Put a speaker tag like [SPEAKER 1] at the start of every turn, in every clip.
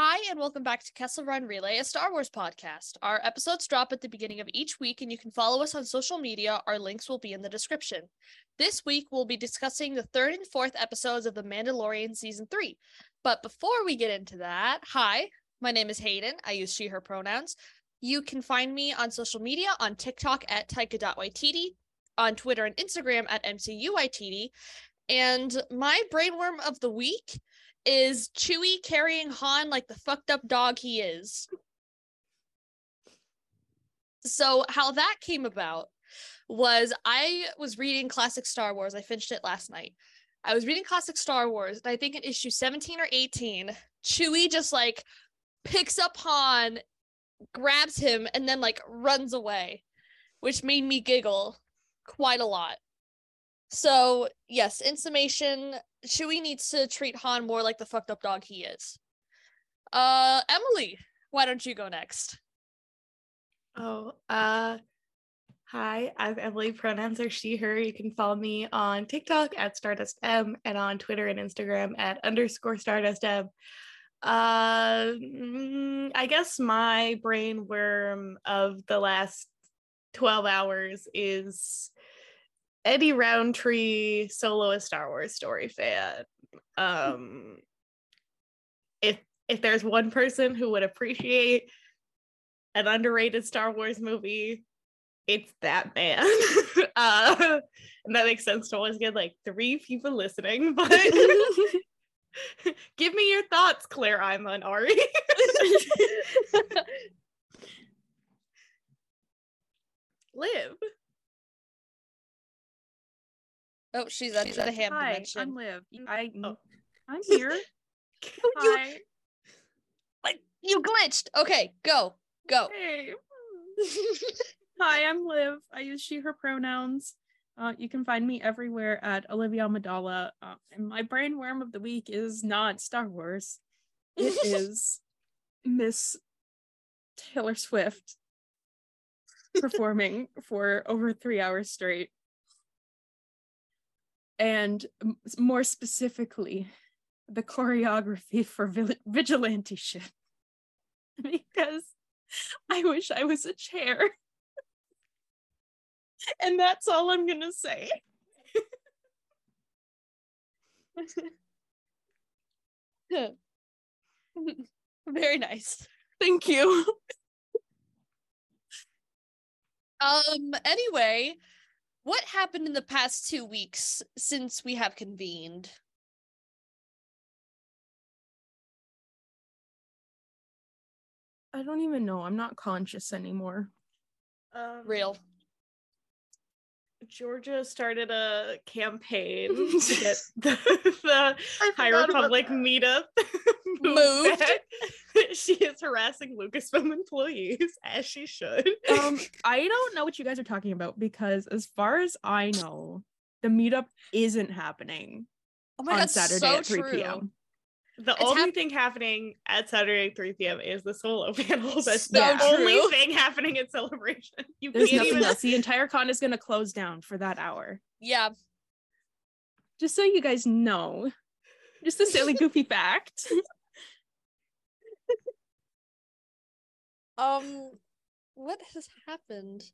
[SPEAKER 1] Hi, and welcome back to Kessel Run Relay, a Star Wars podcast. Our episodes drop at the beginning of each week, and you can follow us on social media. Our links will be in the description. This week, we'll be discussing the third and fourth episodes of The Mandalorian Season 3. But before we get into that, hi, my name is Hayden. I use she, her pronouns. You can find me on social media on TikTok at taika.ytd, on Twitter and Instagram at mcuytd. And my brainworm of the week is Chewie carrying Han like the fucked up dog he is. So, how that came about was I was reading classic Star Wars. I finished it last night. I was reading classic Star Wars, and I think in issue 17 or 18, Chewie just like picks up Han, grabs him, and then like runs away, which made me giggle quite a lot. So, yes, in summation, Chewie needs to treat Han more like the fucked up dog he is. Uh, Emily, why don't you go next?
[SPEAKER 2] Oh, uh, hi, I'm Emily. Pronouns are she, her. You can follow me on TikTok at Stardust M and on Twitter and Instagram at underscore Stardust M. Uh, I guess my brain worm of the last 12 hours is Eddie Roundtree solo a Star Wars story fan. Um if if there's one person who would appreciate an underrated Star Wars movie, it's that man. uh and that makes sense to always get like three people listening, but give me your thoughts, Claire Ima and Ari. Live.
[SPEAKER 1] Oh, she's at the ham
[SPEAKER 3] Hi,
[SPEAKER 1] dimension.
[SPEAKER 3] I'm Liv. I,
[SPEAKER 2] Oh.
[SPEAKER 3] I'm here.
[SPEAKER 1] You-
[SPEAKER 3] Hi.
[SPEAKER 1] like you glitched. Okay, go, go.
[SPEAKER 3] Hey. Hi, I'm Liv. I use she, her pronouns. Uh, you can find me everywhere at Olivia Madala. Uh, and my brain worm of the week is not Star Wars. It is Miss Taylor Swift performing for over three hours straight. And m- more specifically, the choreography for vigilante shit. because I wish I was a chair. and that's all I'm gonna say.
[SPEAKER 1] Very nice.
[SPEAKER 3] Thank you.
[SPEAKER 1] Um. Anyway, what happened in the past two weeks since we have convened?
[SPEAKER 3] I don't even know. I'm not conscious anymore.
[SPEAKER 2] Um,
[SPEAKER 1] Real.
[SPEAKER 2] Georgia started a campaign to get the, the High Republic meetup
[SPEAKER 1] Moved.
[SPEAKER 2] back. she is harassing Lucasfilm employees as she should.
[SPEAKER 3] Um, I don't know what you guys are talking about because as far as I know, the meetup isn't happening
[SPEAKER 1] Oh my
[SPEAKER 3] on
[SPEAKER 1] god,
[SPEAKER 3] Saturday
[SPEAKER 1] so
[SPEAKER 3] at 3
[SPEAKER 1] true.
[SPEAKER 3] p.m.
[SPEAKER 2] the
[SPEAKER 1] it's
[SPEAKER 2] only
[SPEAKER 1] hap-
[SPEAKER 2] thing happening at Saturday at 3 p.m. is the solo panel. That's
[SPEAKER 1] So
[SPEAKER 2] the only thing happening at celebration. You
[SPEAKER 3] There's
[SPEAKER 2] can't
[SPEAKER 3] nothing
[SPEAKER 2] even
[SPEAKER 3] else. The entire con is gonna close down for that hour.
[SPEAKER 1] Yeah.
[SPEAKER 3] Just so you guys know. Just a silly goofy fact.
[SPEAKER 1] Um, what has happened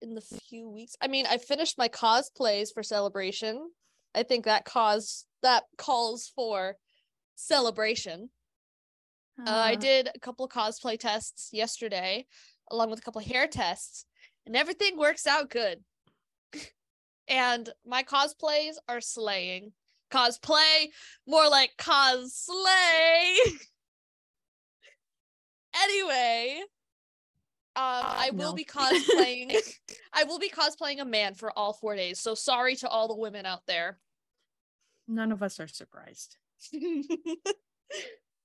[SPEAKER 1] in the few weeks? I mean, I finished my cosplays for celebration. I think that cause that calls for celebration. Uh, I
[SPEAKER 3] Uh,
[SPEAKER 1] did a couple of cosplay tests yesterday, along with a couple of hair tests, and everything works out good. and my cosplays are slaying. Cosplay, more like cosplay. anyway, um, I will
[SPEAKER 3] No.
[SPEAKER 1] be cosplaying. I will be cosplaying a man for all four days. So sorry to all the women out there.
[SPEAKER 3] None of us are surprised.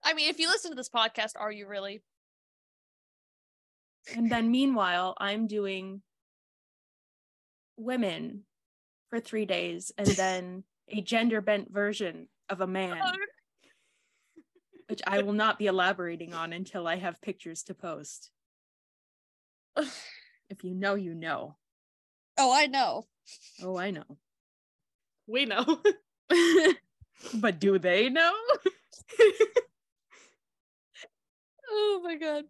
[SPEAKER 1] I mean, if you listen to this podcast, are you really?
[SPEAKER 3] And then meanwhile, I'm doing women for three days and then a gender bent version of a man, uh-huh. which I will not be elaborating on until I have pictures to post. If you know, you know.
[SPEAKER 1] Oh, I know.
[SPEAKER 3] Oh, I know.
[SPEAKER 2] We know.
[SPEAKER 3] but do they know?
[SPEAKER 1] Oh my god.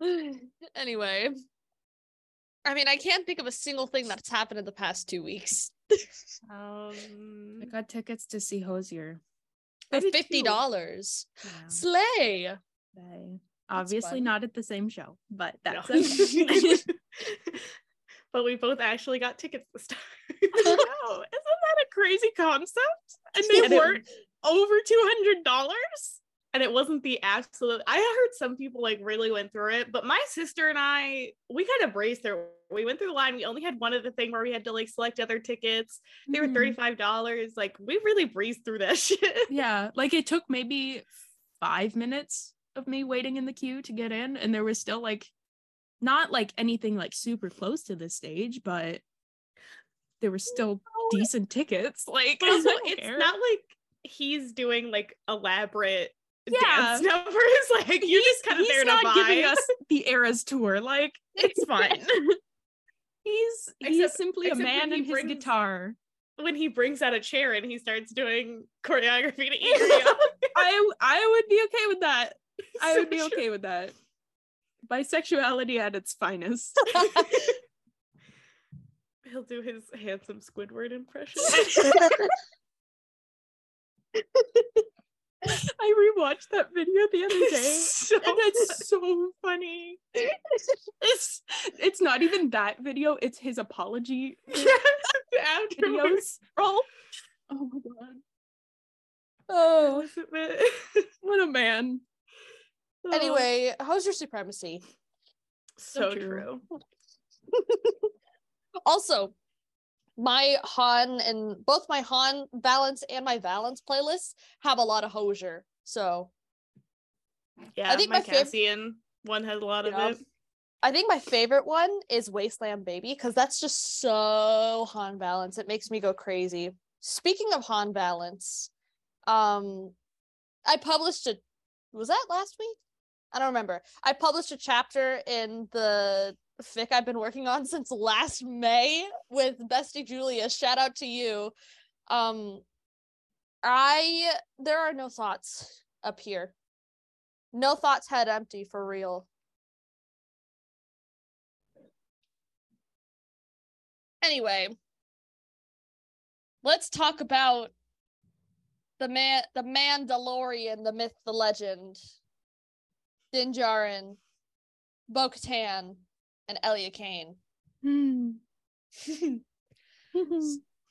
[SPEAKER 1] anyway, I mean, I can't think of a single thing that's happened in the past two weeks.
[SPEAKER 2] Um,
[SPEAKER 3] I got tickets to see
[SPEAKER 2] Hozier.
[SPEAKER 1] For fifty dollars.
[SPEAKER 3] Yeah.
[SPEAKER 1] Slay.
[SPEAKER 3] They- Obviously not at the same show, but
[SPEAKER 2] No.
[SPEAKER 3] that's okay.
[SPEAKER 2] but we both actually got tickets this time.
[SPEAKER 3] I know. Isn't that a crazy concept? And they
[SPEAKER 2] And
[SPEAKER 3] weren't over two hundred dollars.
[SPEAKER 2] and it wasn't the absolute i heard some people like really went through it but my sister and i we kind of braced through we went through the line we only had one of the thing where we had to like select other tickets they were mm-hmm. $35 like we really breezed through that shit
[SPEAKER 3] Yeah, like it took maybe five minutes of me waiting in the queue to get in, and there was still like not like anything like super close to the stage, but there was still decent tickets. Like,
[SPEAKER 2] also it's
[SPEAKER 3] care.
[SPEAKER 2] not like he's doing like elaborate
[SPEAKER 3] Yeah.
[SPEAKER 2] dance numbers like you're just kind of
[SPEAKER 3] he's
[SPEAKER 2] there to
[SPEAKER 3] not
[SPEAKER 2] vibe.
[SPEAKER 3] giving us the Eras tour. Like, it's fine. he's he's simply a man and his
[SPEAKER 2] brings-
[SPEAKER 3] guitar.
[SPEAKER 2] when he brings out a chair and he starts doing choreography to Eria.
[SPEAKER 3] I I would be okay with that. I would be
[SPEAKER 2] true.
[SPEAKER 3] okay with that. Bisexuality at its finest.
[SPEAKER 2] He'll do his handsome Squidward impression.
[SPEAKER 3] I rewatched that video the other day.
[SPEAKER 2] so
[SPEAKER 3] and it's so funny. It's it's not even that video, it's his apology
[SPEAKER 2] afterwards.
[SPEAKER 3] videos. Roll. Oh my god.
[SPEAKER 1] Oh.
[SPEAKER 3] What a man. Oh.
[SPEAKER 1] Anyway, how's your supremacy?
[SPEAKER 2] so
[SPEAKER 3] so
[SPEAKER 2] true.
[SPEAKER 3] true.
[SPEAKER 1] Also, my Han and both my Han Valance and my Valance playlists have a lot of Hozier. So
[SPEAKER 2] Yeah, I
[SPEAKER 1] think
[SPEAKER 2] my
[SPEAKER 1] my fav-
[SPEAKER 2] Cassian one has a lot of it.
[SPEAKER 1] I think my favorite one is Wasteland Baby because that's just so Han Valance. It makes me go crazy. Speaking of Han Valance, um, I published a was that last week? I don't remember. I published a chapter in the fic I've been working on since last May with Bestie Julia. Shout out to you. Um, I there are no thoughts up here. No thoughts head empty for real. Anyway, let's talk about the man the Mandalorian, the myth, the legend. Din Djarin, Bo-Katan, and Elia Kane.
[SPEAKER 3] Hmm.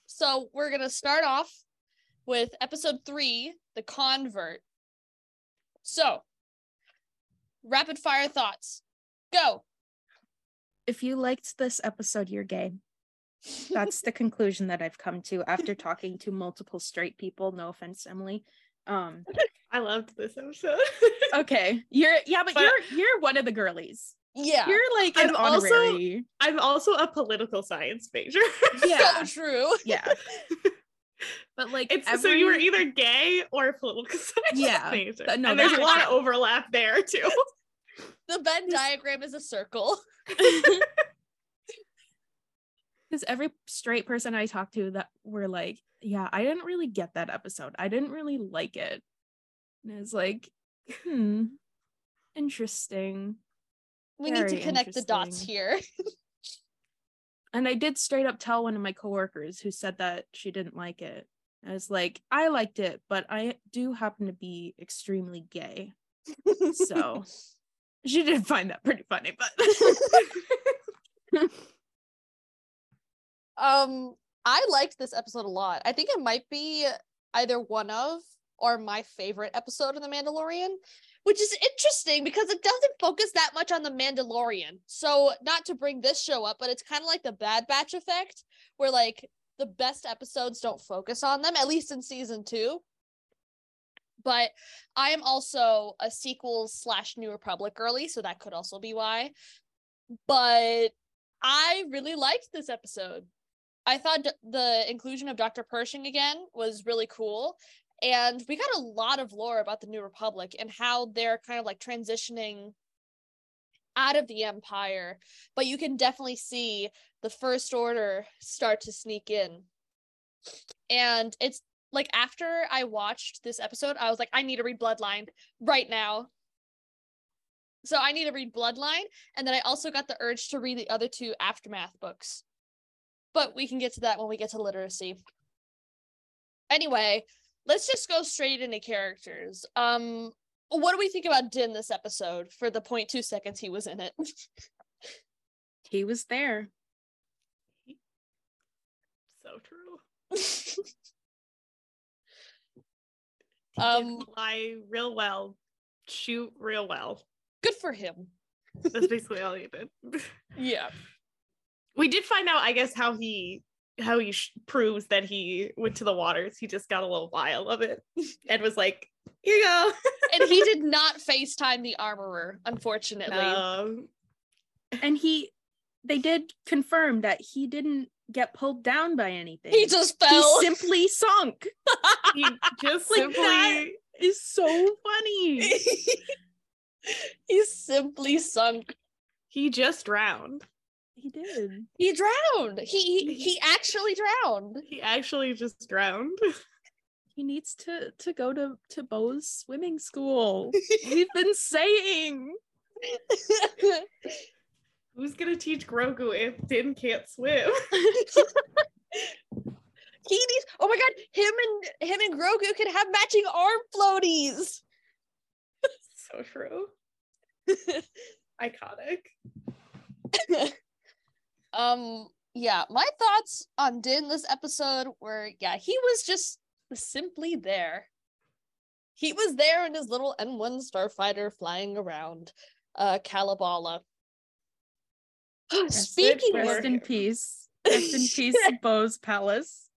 [SPEAKER 1] so we're gonna start off with episode three, the convert. So, rapid fire thoughts. Go.
[SPEAKER 4] if you liked this episode, you're gay. That's the conclusion that I've come to after talking to multiple straight people. No offense, Emily. Um,
[SPEAKER 2] I loved this episode.
[SPEAKER 3] okay. You're yeah, but,
[SPEAKER 2] But-
[SPEAKER 3] you're you're one of the girlies.
[SPEAKER 1] Yeah.
[SPEAKER 3] You're like
[SPEAKER 2] I'm also-. I'm also a political science major.
[SPEAKER 3] yeah.
[SPEAKER 1] so true.
[SPEAKER 3] yeah. But like
[SPEAKER 2] It's so you were either gay or political science
[SPEAKER 3] Yeah,
[SPEAKER 2] major.
[SPEAKER 3] th- no,
[SPEAKER 2] and there's a lot of overlap there too.
[SPEAKER 1] The Venn diagram is a circle.
[SPEAKER 3] because every straight person I talked to that were like, yeah, I didn't really get that episode. I didn't really like it. And it's like, hmm, interesting.
[SPEAKER 1] We need to connect the dots here.
[SPEAKER 3] And I did straight up tell one of my coworkers who said that she didn't like it. I was like, I liked it, but I do happen to be extremely gay. So she did find that pretty funny, but
[SPEAKER 1] Um, I liked this episode a lot. I think it might be either one of or my favorite episode of The Mandalorian, which is interesting because it doesn't focus that much on The Mandalorian. So, not to bring this show up, but it's kind of like the Bad Batch effect, where like the best episodes don't focus on them, at least in season two. But I am also a sequels slash New Republic girly, so that could also be why. But I really liked this episode. I thought the inclusion of Dr. Pershing again was really cool. And we got a lot of lore about the New Republic and how they're kind of like transitioning out of the Empire. But you can definitely see the First Order start to sneak in. And it's like after I watched this episode, I was like, I need to read Bloodline right now. So I need to read Bloodline, and then I also got the urge to read the other two Aftermath books. But we can get to that when we get to literacy. Anyway, let's just go straight into characters. Um, what do we think about Din this episode for the 0.2 seconds he was in it?
[SPEAKER 3] He was there.
[SPEAKER 2] So true.
[SPEAKER 1] Um,
[SPEAKER 2] can lie real well, shoot real well.
[SPEAKER 1] Good for him.
[SPEAKER 2] That's basically all he did.
[SPEAKER 1] Yeah.
[SPEAKER 2] we did find out, I guess, how he how he sh- proves that he went to the waters. He just got a little vial of it and was like, "Here you go."
[SPEAKER 1] And he did not FaceTime the armorer, unfortunately.
[SPEAKER 2] Um,
[SPEAKER 3] And he they did confirm that he didn't get pulled down by anything.
[SPEAKER 1] He just
[SPEAKER 3] He simply sunk.
[SPEAKER 2] he just
[SPEAKER 3] Like
[SPEAKER 2] simply
[SPEAKER 3] that. It's so funny.
[SPEAKER 1] he simply sunk.
[SPEAKER 2] he just drowned.
[SPEAKER 3] He did.
[SPEAKER 1] He drowned. He he, he actually drowned.
[SPEAKER 2] He actually just drowned.
[SPEAKER 3] He needs to to go to to Bo's swimming school. We've been saying.
[SPEAKER 2] Who's gonna teach Grogu if Din can't swim?
[SPEAKER 1] he needs oh my god him and him and grogu could have matching arm floaties
[SPEAKER 2] so true. Iconic.
[SPEAKER 1] Um yeah my thoughts on din this episode were yeah he was just simply there he was there in his little n1 starfighter flying around uh Kalevala. speaking
[SPEAKER 2] Rest
[SPEAKER 3] in peace. Rest in peace, Bo's palace.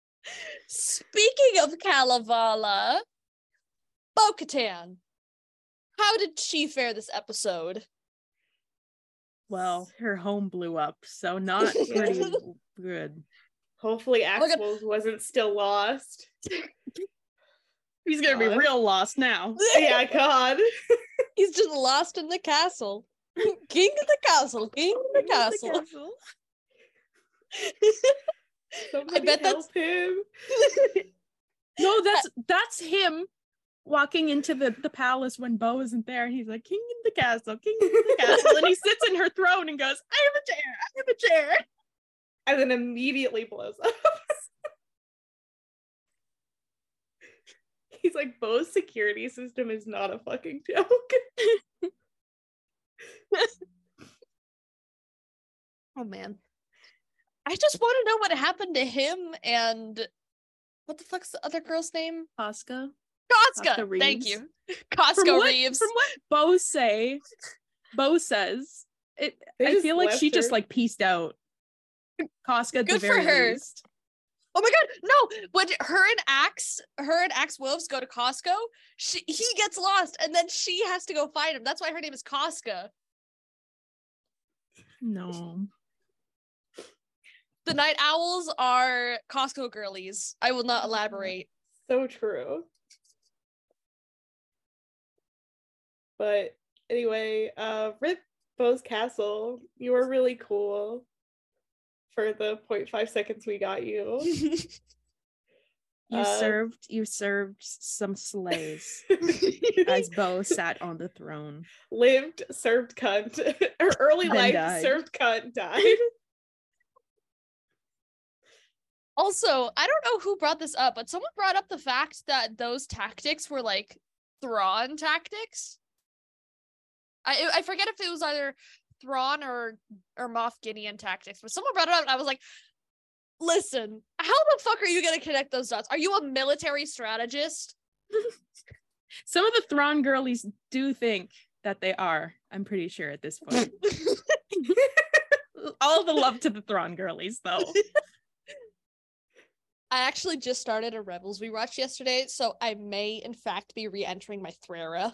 [SPEAKER 1] speaking of Kalevala, Bo-Katan. How did she fare this episode?
[SPEAKER 3] Well, her home blew up, so not pretty good.
[SPEAKER 2] Hopefully
[SPEAKER 1] my God.
[SPEAKER 2] Wasn't still lost.
[SPEAKER 3] He's gonna be real lost now.
[SPEAKER 2] yeah, God.
[SPEAKER 1] He's just lost in the castle. King of the castle, king of the castle.
[SPEAKER 2] Somebody
[SPEAKER 1] bet that's-
[SPEAKER 2] him.
[SPEAKER 3] No, that's that's him walking into the, the palace when Bo isn't there, and he's like, King in the castle, King in the castle. and he sits in her throne and goes, I have a chair, I have a chair.
[SPEAKER 2] And then immediately blows up. He's like, Bo's security system is not a fucking joke.
[SPEAKER 1] Oh man. I just want to know what happened to him and what the fuck's the other girl's name?
[SPEAKER 3] Oscar.
[SPEAKER 1] Koska.
[SPEAKER 3] Koska
[SPEAKER 1] Thank
[SPEAKER 3] Reeves.
[SPEAKER 1] you.
[SPEAKER 3] From
[SPEAKER 1] Costco
[SPEAKER 3] what,
[SPEAKER 1] Reeves.
[SPEAKER 3] from what Bo say, Bo says, it
[SPEAKER 2] They
[SPEAKER 3] I feel like
[SPEAKER 2] left
[SPEAKER 3] she just like pieced out. Koska at
[SPEAKER 1] Good
[SPEAKER 3] the
[SPEAKER 1] for her.
[SPEAKER 3] least.
[SPEAKER 1] Oh my god, no! When her and Axe, her and Axe Woves go to Costco, she he gets lost and then she has to go find him. That's why her name is Costco.
[SPEAKER 3] No.
[SPEAKER 1] The night owls are Costco girlies. I will not oh elaborate.
[SPEAKER 2] So true. But anyway, uh Rip Bo's Castle, you were really cool for the 0.5 seconds we got you.
[SPEAKER 3] You
[SPEAKER 2] Uh,
[SPEAKER 3] served you served some slaves as Bo sat on the throne.
[SPEAKER 2] Lived, served cunt. Her early
[SPEAKER 3] Then
[SPEAKER 2] life
[SPEAKER 3] died.
[SPEAKER 2] served cunt, died.
[SPEAKER 1] Also, I don't know who brought this up, but someone brought up the fact that those tactics were like Thrawn tactics. I I forget if it was either Thrawn or or Moff Gideon tactics, but someone brought it up and I was like, listen, how the fuck are you gonna connect those dots? Are you a military strategist?
[SPEAKER 3] Some of the Thrawn girlies do think that they are. I'm pretty sure at this point. All the love to the Thrawn girlies, though.
[SPEAKER 1] I actually just started a Rebels we watched yesterday, so I may in fact be re-entering my Threra.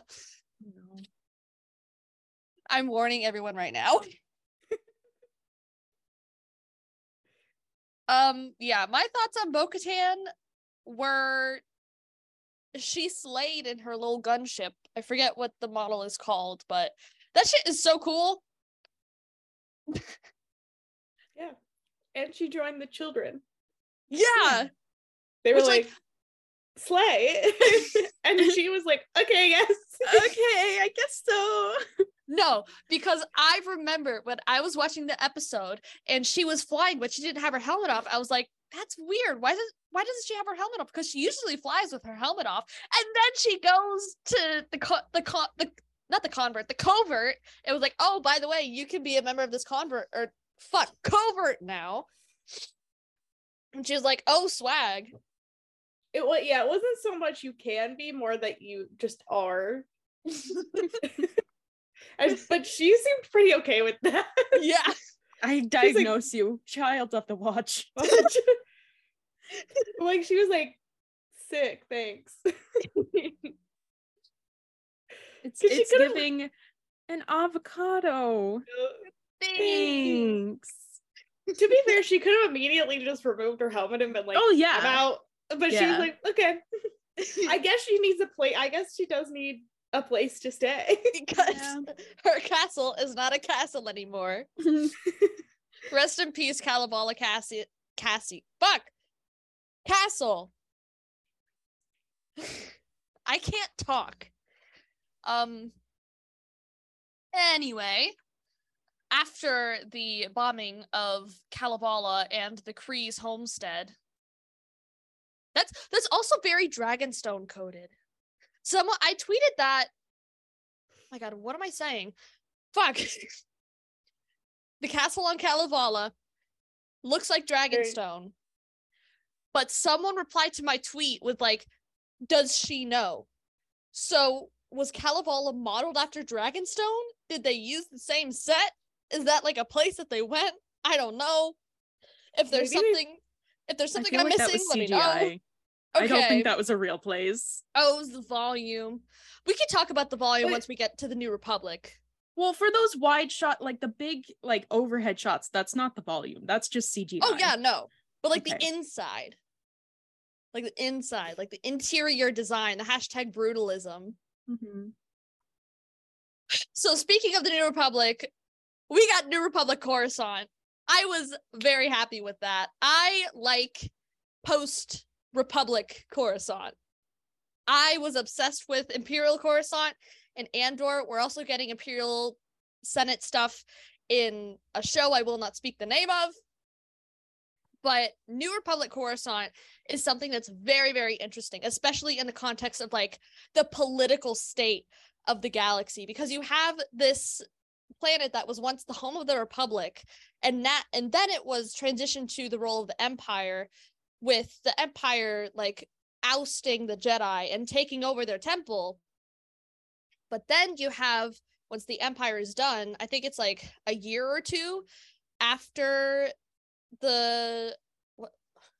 [SPEAKER 1] I'm warning everyone right now. um, yeah, my thoughts on Bo-Katan were she slayed in her little gunship. I forget what the model is called, but that shit is so cool.
[SPEAKER 2] yeah. And she joined the children.
[SPEAKER 1] Yeah.
[SPEAKER 2] They were
[SPEAKER 1] Which, like-
[SPEAKER 2] like, slay. and she was like, okay, yes.
[SPEAKER 3] okay, I guess so.
[SPEAKER 1] No, because I remember when I was watching the episode and she was flying, but she didn't have her helmet off. I was like, that's weird. Why does why doesn't she have her helmet off? Because she usually flies with her helmet off, and then she goes to the co- the co- the not the convert, the covert. It was like, oh, by the way, you can be a member of this convert or fuck covert now. And she was like, oh, swag.
[SPEAKER 2] It was yeah, it wasn't so much you can be, more that you just are. And, but she seemed pretty okay with that.
[SPEAKER 1] yeah.
[SPEAKER 3] I diagnose you, child of the watch.
[SPEAKER 2] like she was like, sick, thanks.
[SPEAKER 3] It's it's giving an avocado. Thanks.
[SPEAKER 2] to be fair, she could have immediately just removed her helmet and been like,
[SPEAKER 3] oh
[SPEAKER 2] I'm
[SPEAKER 3] yeah.
[SPEAKER 2] out. But she was like, okay. I guess she needs a plate. I guess she does need a place to stay.
[SPEAKER 1] because
[SPEAKER 3] Yeah.
[SPEAKER 1] her castle is not a castle anymore. Rest in peace, Kalevala Cassie. Cassie. Fuck. Castle. I can't talk. Um. Anyway, after the bombing of Kalevala and the Kryze's homestead, that's that's also very Dragonstone coded. Someone I tweeted that. my God, what am I saying? Fuck. the castle on Kalevala looks like Dragonstone. But someone replied to my tweet with like, "Does she know?" So was Kalevala modeled after Dragonstone? Did they use the same set? Is that like a place that they went? I don't know. If there's
[SPEAKER 2] Maybe they-
[SPEAKER 1] something, if there's something I'm
[SPEAKER 3] like
[SPEAKER 1] missing, let me know.
[SPEAKER 3] CGI. I don't think that was a real place.
[SPEAKER 1] Oh, it was the volume. We could talk about the volume
[SPEAKER 2] But-
[SPEAKER 1] once we get to the New Republic.
[SPEAKER 3] Well, for those wide shot, like the big, like overhead shots, that's not the volume. That's just CG.
[SPEAKER 1] Oh yeah, no. But like the inside. Like the inside, like the interior design, the hashtag brutalism.
[SPEAKER 3] Mhm.
[SPEAKER 1] So speaking of the New Republic, we got New Republic Coruscant. I was very happy with that. I like post Republic Coruscant. I was obsessed with Imperial Coruscant and Andor. We're also getting Imperial Senate stuff in a show I will not speak the name of. But New Republic Coruscant is something that's very, very interesting, especially in the context of like the political state of the galaxy, because you have this planet that was once the home of the Republic, and that and then it was transitioned to the role of the Empire, with the Empire like ousting the Jedi and taking over their temple. But then you have once the Empire is done, I think it's like a year or two after the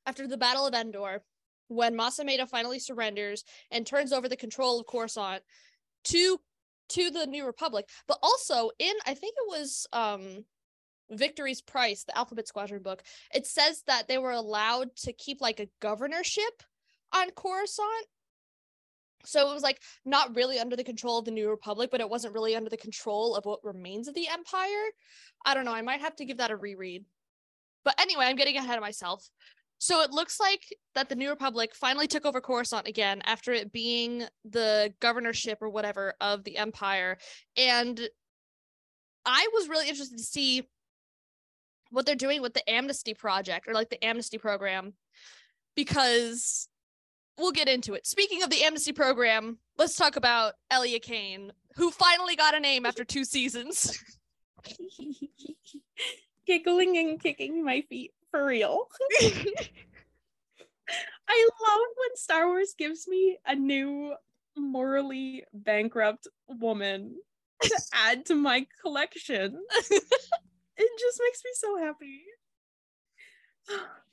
[SPEAKER 1] after the Battle of Endor, when Mas Amedda finally surrenders and turns over the control of Coruscant to to the New Republic, but also in I think it was um Victory's Price, the Alphabet Squadron book, it says that they were allowed to keep like a governorship on Coruscant. So it was like not really under the control of the New Republic, but it wasn't really under the control of what remains of the Empire. I don't know. I might have to give that a reread. But anyway, I'm getting ahead of myself. So it looks like that the New Republic finally took over Coruscant again after it being the governorship or whatever of the Empire. And I was really interested to see what they're doing with the Amnesty Project or like the Amnesty Program because we'll get into it. Speaking of the Amnesty Program, let's talk about Elia Kane, who finally got a name after two seasons.
[SPEAKER 3] Giggling and kicking my feet for real. I love when Star Wars gives me a new morally bankrupt woman to add to my collection. it just makes me so happy.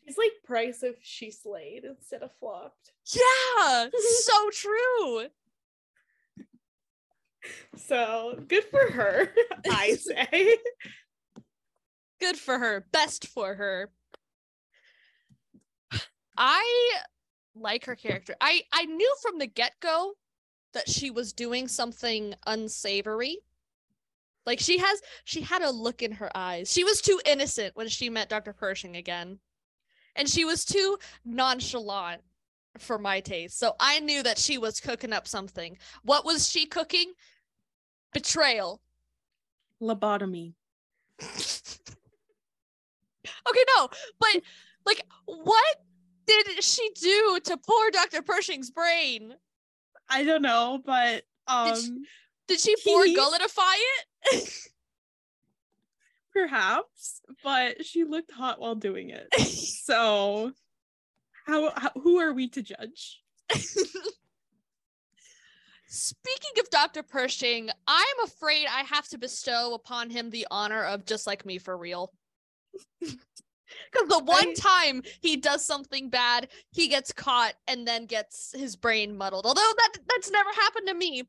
[SPEAKER 2] She's like Pryce if she slayed instead of flopped.
[SPEAKER 1] yeah, so true.
[SPEAKER 2] So good for her, I say.
[SPEAKER 1] Good for her. Best for her. I like her character. I I knew from the get-go that she was doing something unsavory. Like she has she had a look in her eyes. She was too innocent when she met Dr. Pershing again. And she was too nonchalant for my taste. So I knew that she was cooking up something. What was she cooking? Betrayal.
[SPEAKER 3] lobotomy.
[SPEAKER 1] Okay, no, but like, what did she do to poor Dr. Pershing's brain?
[SPEAKER 3] I don't know, but um,
[SPEAKER 1] Did she- Did she
[SPEAKER 3] He-
[SPEAKER 1] forgulitify it?
[SPEAKER 3] perhaps, but she looked hot while doing it. So, how, how who are we to judge?
[SPEAKER 1] Speaking of Dr. Pershing, I'm afraid I have to bestow upon him the honor of just like me for real. Because the one
[SPEAKER 2] I-
[SPEAKER 1] time he does something bad, he gets caught and then gets his brain muddled. Although that that's never happened to me.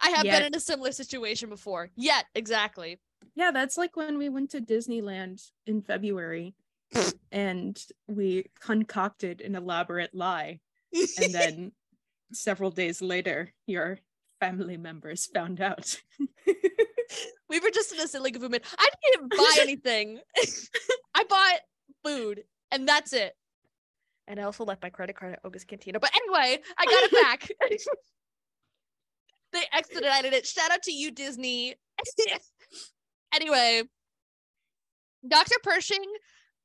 [SPEAKER 1] I have
[SPEAKER 3] Yet.
[SPEAKER 1] been in a similar situation before. Yet, exactly.
[SPEAKER 3] Yeah, that's like when we went to Disneyland in February and we concocted an elaborate lie. And then several days later, your family members found out.
[SPEAKER 1] we were just in a silly movement. I didn't even buy anything. I bought food, and that's it. And I also left my credit card at Oga's Cantina. But anyway, I got it back. They expedited it. Shout out to you, Disney. anyway, Dr. Pershing,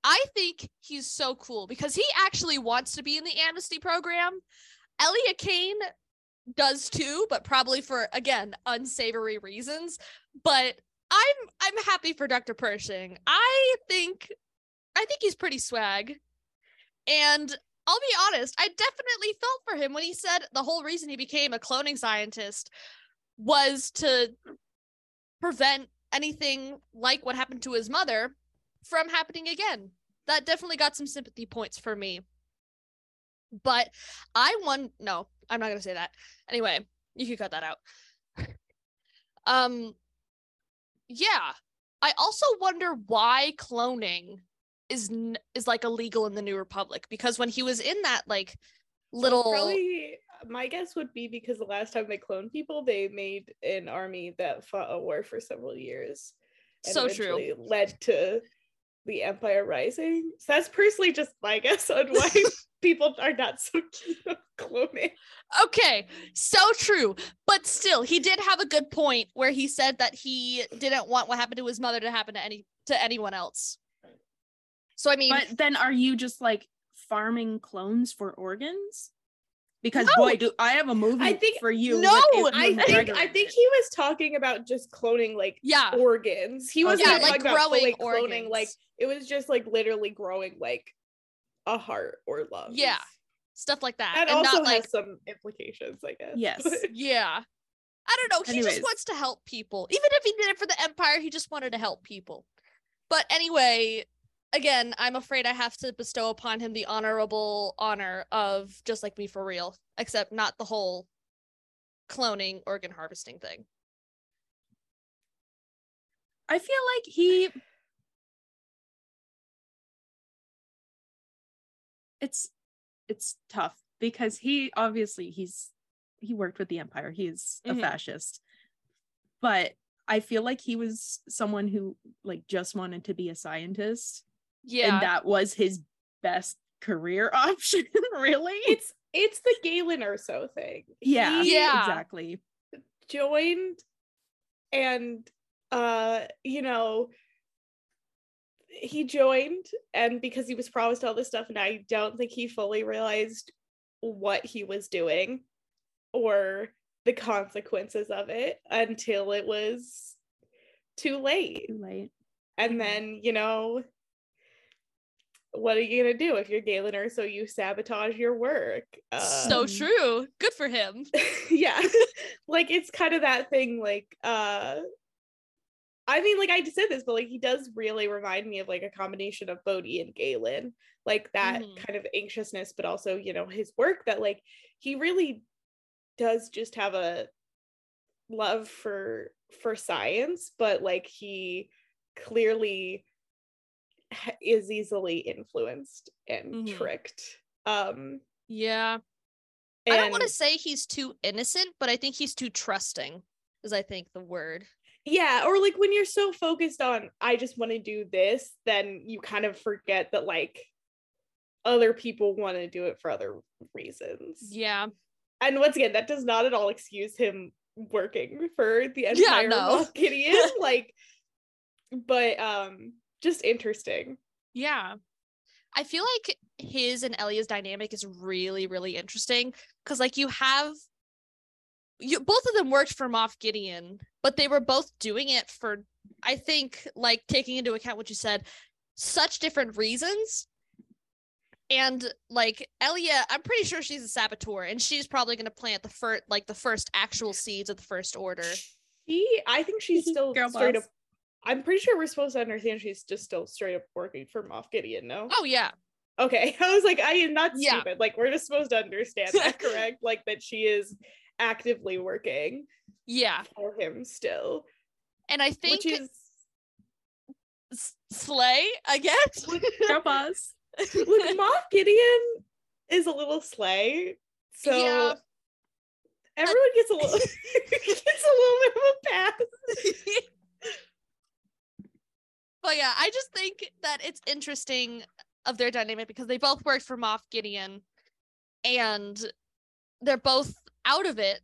[SPEAKER 1] I think he's so cool because he actually wants to be in the amnesty program. Elia Kane does too, but probably for again unsavory reasons. But I'm I'm happy for Dr. Pershing. I think I think he's pretty swag. And I'll be honest, I definitely felt for him when he said the whole reason he became a cloning scientist was to prevent anything like what happened to his mother from happening again. That definitely got some sympathy points for me. But I won no, I'm not gonna say that. Anyway, you can cut that out. um yeah. I also wonder why cloning is n- is like illegal in the New Republic because when he was in that like little
[SPEAKER 2] Probably my guess would be because the last time they cloned people, they made an army that fought a war for several years. and
[SPEAKER 1] So true.
[SPEAKER 2] Led to the Empire Rising. So that's personally just my guess on why people are not so keen on cloning.
[SPEAKER 1] Okay, so true. But still, he did have a good point where he said that he didn't want what happened to his mother to happen to any to anyone else. So I mean,
[SPEAKER 3] But then are you just like farming clones for organs? Because
[SPEAKER 1] No.
[SPEAKER 3] boy, do I have a movie
[SPEAKER 2] I think-
[SPEAKER 3] for you.
[SPEAKER 1] No,
[SPEAKER 2] I think I think he was talking about just cloning like
[SPEAKER 1] yeah,
[SPEAKER 2] organs. He wasn't
[SPEAKER 1] yeah, like
[SPEAKER 2] talking about
[SPEAKER 1] growing
[SPEAKER 2] fully cloning
[SPEAKER 1] organs.
[SPEAKER 2] like it was just like literally growing like a heart or love.
[SPEAKER 1] Yeah, stuff like that,
[SPEAKER 2] That
[SPEAKER 1] and
[SPEAKER 2] also
[SPEAKER 1] not like
[SPEAKER 2] has some implications, I guess.
[SPEAKER 3] Yes.
[SPEAKER 1] yeah. I don't know. He
[SPEAKER 3] Anyways.
[SPEAKER 1] just wants to help people. Even if he did it for the Empire, he just wanted to help people. But anyway, again, I'm afraid I have to bestow upon him the honorable honor of just like me for real, except not the whole cloning organ harvesting thing.
[SPEAKER 3] I feel like he it's it's tough because he obviously he's he worked with the empire. He is a
[SPEAKER 1] mm-hmm.
[SPEAKER 3] fascist. But I feel like he was someone who like just wanted to be a scientist
[SPEAKER 1] Yeah.
[SPEAKER 3] and that was his best career option, really.
[SPEAKER 2] it's it's the Galen Erso thing.
[SPEAKER 3] yeah,
[SPEAKER 2] He
[SPEAKER 1] Yeah.
[SPEAKER 3] exactly.
[SPEAKER 2] joined and uh you know he joined and because he was promised all this stuff and I don't think he fully realized what he was doing or the consequences of it until it was too late.
[SPEAKER 3] Too late.
[SPEAKER 2] And then, you know, what are you gonna do if you're Galen Erso You sabotage your work.
[SPEAKER 1] so
[SPEAKER 2] Uh,
[SPEAKER 1] true. Good for him.
[SPEAKER 2] yeah like it's kind of that thing like uh i mean like i just said this but like he does really remind me of like a combination of bodhi and galen like that
[SPEAKER 1] Mhm.
[SPEAKER 2] kind of anxiousness but also you know his work that like he really does just have a love for for science but like he clearly is easily influenced and
[SPEAKER 1] Mhm.
[SPEAKER 2] tricked um
[SPEAKER 1] Yeah. I don't want to say he's too innocent, but I think he's too trusting, is I think the word.
[SPEAKER 2] yeah or like when you're so focused on i just want to do this then you kind of forget that like other people want to do it for other reasons
[SPEAKER 1] Yeah.
[SPEAKER 2] and once again that does not at all excuse him working for the entire Yeah, no. Like but um just interesting.
[SPEAKER 1] Yeah. I feel like his and Elia's dynamic is really, really interesting because, like, you have you both of them worked for Moff Gideon, but they were both doing it for, I think, like taking into account what you said, such different reasons. And like Elia, I'm pretty sure she's a saboteur, and she's probably going to plant the first, like the first actual seeds of the First Order.
[SPEAKER 2] She, I think she's still
[SPEAKER 3] Girl
[SPEAKER 2] straight
[SPEAKER 3] boss.
[SPEAKER 2] up. I'm pretty sure we're supposed to understand she's just still straight up working for Moff Gideon. No.
[SPEAKER 1] Oh yeah,
[SPEAKER 2] Okay, I was like, I am not
[SPEAKER 1] Yeah.
[SPEAKER 2] stupid. Like, we're just supposed to understand that, correct? Like that she is actively working
[SPEAKER 1] yeah,
[SPEAKER 2] for him still,
[SPEAKER 1] and I think
[SPEAKER 2] which is
[SPEAKER 1] Slay, I guess.
[SPEAKER 3] Boss.
[SPEAKER 2] look, Moff Gideon is a little slay, so
[SPEAKER 1] Yeah.
[SPEAKER 2] everyone gets a little gets a little bit of a pass.
[SPEAKER 1] But yeah, I just think that it's interesting of their dynamic because they both worked for Moff Gideon and they're both out of it.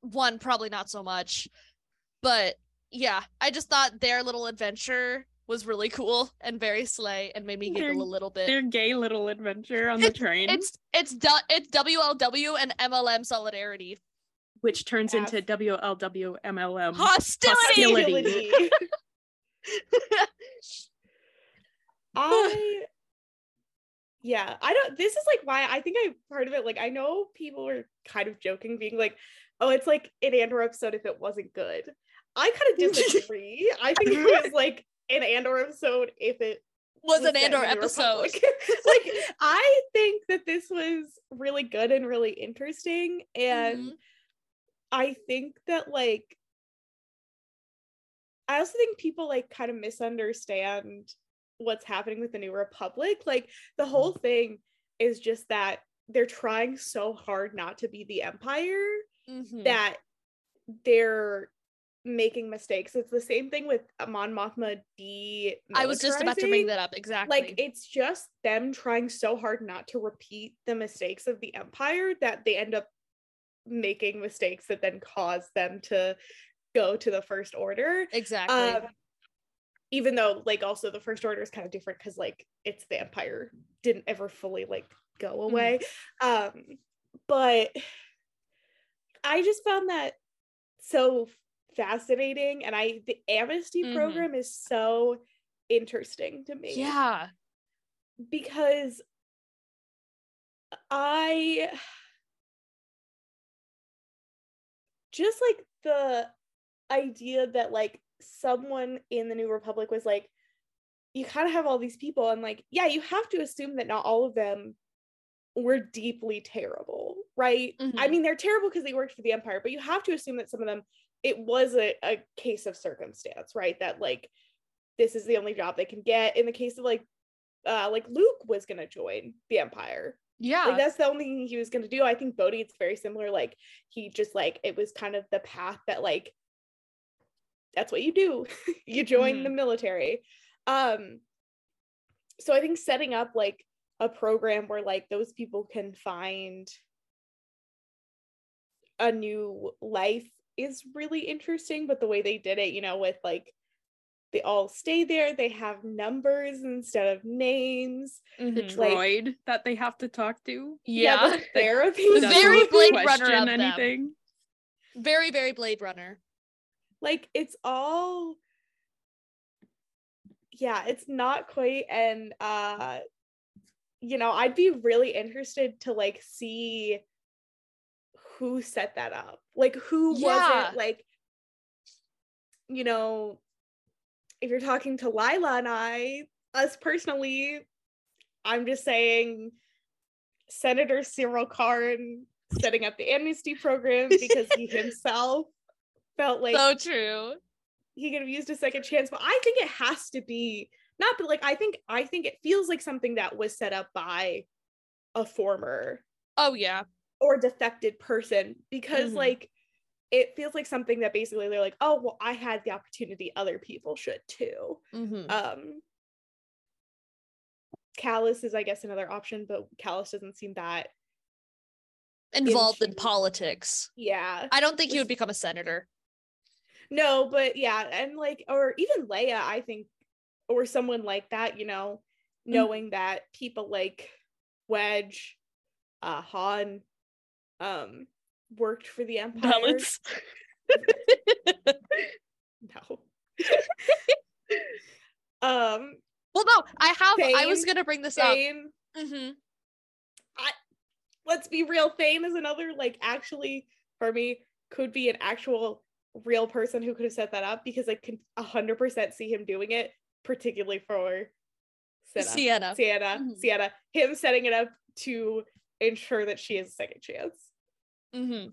[SPEAKER 1] One probably not so much. But yeah, I just thought their little adventure was really cool and very slay and made me
[SPEAKER 3] Their-
[SPEAKER 1] giggle a little bit.
[SPEAKER 3] Their gay little adventure on the train,
[SPEAKER 1] It's it's it's WLW and MLM solidarity.
[SPEAKER 3] which turns
[SPEAKER 2] Yeah.
[SPEAKER 3] into WLW MLM.
[SPEAKER 1] Hostility.
[SPEAKER 3] Hostility.
[SPEAKER 2] I yeah, I don't this is like why I think I part of it like I know people were kind of joking being like, "Oh, it's like an Andor episode if it wasn't good." I kind of disagree. I think it was like an Andor episode if it
[SPEAKER 1] Was an Andor episode.
[SPEAKER 2] Like I think that this was really good and really interesting and
[SPEAKER 1] Mhm.
[SPEAKER 2] I think that like I also think people like kind of misunderstand what's happening with the New Republic. Like the whole thing is just that they're trying so hard not to be the Empire
[SPEAKER 1] Mhm.
[SPEAKER 2] that they're making mistakes. It's the same thing with Mon Mothma de
[SPEAKER 1] I was just about to bring that up exactly.
[SPEAKER 2] like it's just them trying so hard not to repeat the mistakes of the empire that they end up making mistakes that then cause them to go to the first order
[SPEAKER 1] exactly.
[SPEAKER 2] um even though like also the first order is kind of different because like it's the empire didn't ever fully like go away um but i just found that so fascinating and i the amnesty
[SPEAKER 1] Mhm.
[SPEAKER 2] program is so interesting to me
[SPEAKER 1] yeah.
[SPEAKER 2] because I just like the idea that like someone in the New Republic was like, you kind of have all these people, and like, yeah, you have to assume that not all of them were deeply terrible, right? I
[SPEAKER 1] Mhm.
[SPEAKER 2] mean, they're terrible because they worked for the Empire, but you have to assume that some of them, it was a, a case of circumstance, right? That like this is the only job they can get. In the case of like uh like Luke was gonna join the Empire.
[SPEAKER 1] Yeah.
[SPEAKER 2] Like that's the only thing he was gonna do. I think Bodhi it's very similar. Like he just like it was kind of the path that like that's what you do. you join
[SPEAKER 1] Mhm.
[SPEAKER 2] the military. Um so I think setting up like a program where like those people can find a new life is really interesting but the way they did it you know with like they all stay there they have numbers instead of names
[SPEAKER 3] the
[SPEAKER 1] Mhm.
[SPEAKER 2] like-
[SPEAKER 3] droid that they have to talk to.
[SPEAKER 1] yeah.
[SPEAKER 2] the therapy
[SPEAKER 1] The very Blade Runner of them.
[SPEAKER 3] anything.
[SPEAKER 1] very, very Blade Runner.
[SPEAKER 2] Like it's all yeah it's not quite and uh you know i'd be really interested to like see who set that up like who
[SPEAKER 1] Yeah.
[SPEAKER 2] was it like you know if you're talking to lila and i us personally i'm just saying senator syril karn setting up the amnesty program because he himself felt like
[SPEAKER 1] so true.
[SPEAKER 2] he could have used a second chance but i think it has to be not but like i think i think it feels like something that was set up by a former
[SPEAKER 1] Oh yeah.
[SPEAKER 2] or defected person because
[SPEAKER 1] Mhm.
[SPEAKER 2] like it feels like something that basically they're like oh well i had the opportunity other people should too
[SPEAKER 1] Mhm.
[SPEAKER 2] um kallus is i guess another option but kallus doesn't seem that
[SPEAKER 1] Involved in politics.
[SPEAKER 2] yeah
[SPEAKER 1] I don't think he would become a senator.
[SPEAKER 2] No, but yeah, and like, or even Leia, I think, or someone like that, you know,
[SPEAKER 1] Mm.
[SPEAKER 2] knowing that people like Wedge, uh, Han, um, worked for the Empire.
[SPEAKER 1] Valance.
[SPEAKER 2] No. um,
[SPEAKER 1] Well, no, I have. I was gonna bring this up.
[SPEAKER 2] Thane,
[SPEAKER 1] hmm
[SPEAKER 2] let's be real, Thane is another like actually for me could be an actual real person who could have set that up because I can hundred percent see him doing it, particularly for Sienna.
[SPEAKER 1] Sienna.
[SPEAKER 2] Sienna,
[SPEAKER 1] Mhm.
[SPEAKER 2] Sienna, him setting it up to ensure that she has a second chance.
[SPEAKER 1] Mm-hmm.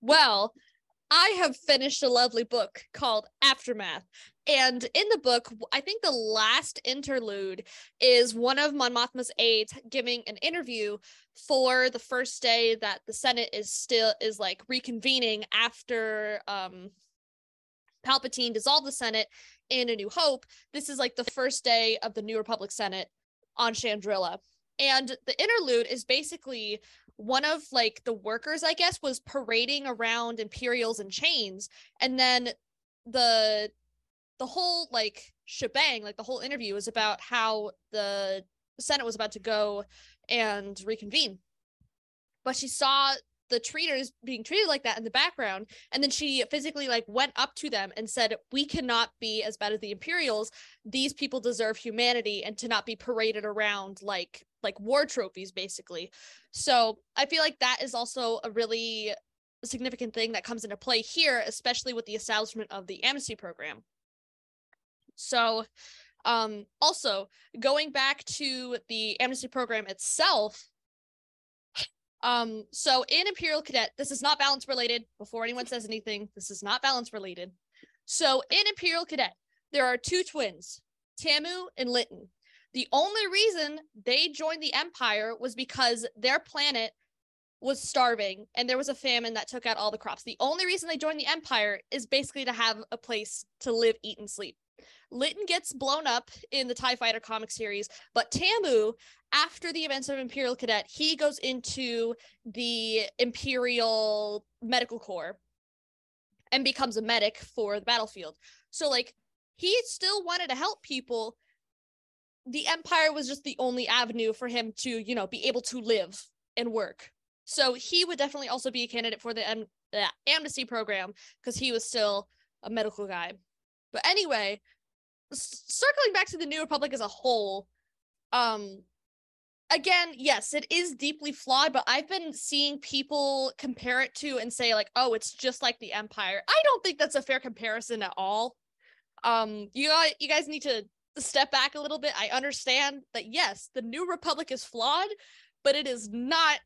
[SPEAKER 1] Well, I have finished a lovely book called Aftermath. And in the book, I think the last interlude is one of Mon Mothma's aides giving an interview for the first day that the Senate is still is like reconvening after um Palpatine dissolved the Senate in A New Hope. This is like the first day of the New Republic Senate on Chandrila. And the interlude is basically one of like the workers, I guess, was parading around Imperials and chains. And then the the whole like shebang, like the whole interview was about how the Senate was about to go and reconvene. But she saw the treaters being treated like that in the background and then she physically like went up to them and said we cannot be as bad as the imperials these people deserve humanity and to not be paraded around like like war trophies basically so i feel like that is also a really significant thing that comes into play here especially with the establishment of the amnesty program so um also going back to the amnesty program itself um, so in Imperial Cadet, this is not Valance related. Before anyone says anything, this is not Valance related. So in Imperial Cadet, there are two twins, Tamu and Lytton. The only reason they joined the Empire was because their planet was starving and there was a famine that took out all the crops. The only reason they joined the Empire is basically to have a place to live, eat, and sleep. Lytton gets blown up in the TIE Fighter comic series, but Tamu, after the events of Imperial Cadet, he goes into the Imperial Medical Corps and becomes a medic for the battlefield. So, like, he still wanted to help people. The Empire was just the only avenue for him to, you know, be able to live and work. So, he would definitely also be a candidate for the am- amnesty program because he was still a medical guy. But anyway, s- circling back to the New Republic as a whole, um, again, yes, it is deeply flawed, but I've been seeing people compare it to and say like, "Oh, it's just like the Empire." I don't think that's a fair comparison at all. Um, you you guys need to step back a little bit. I understand that yes, the New Republic is flawed, but it is not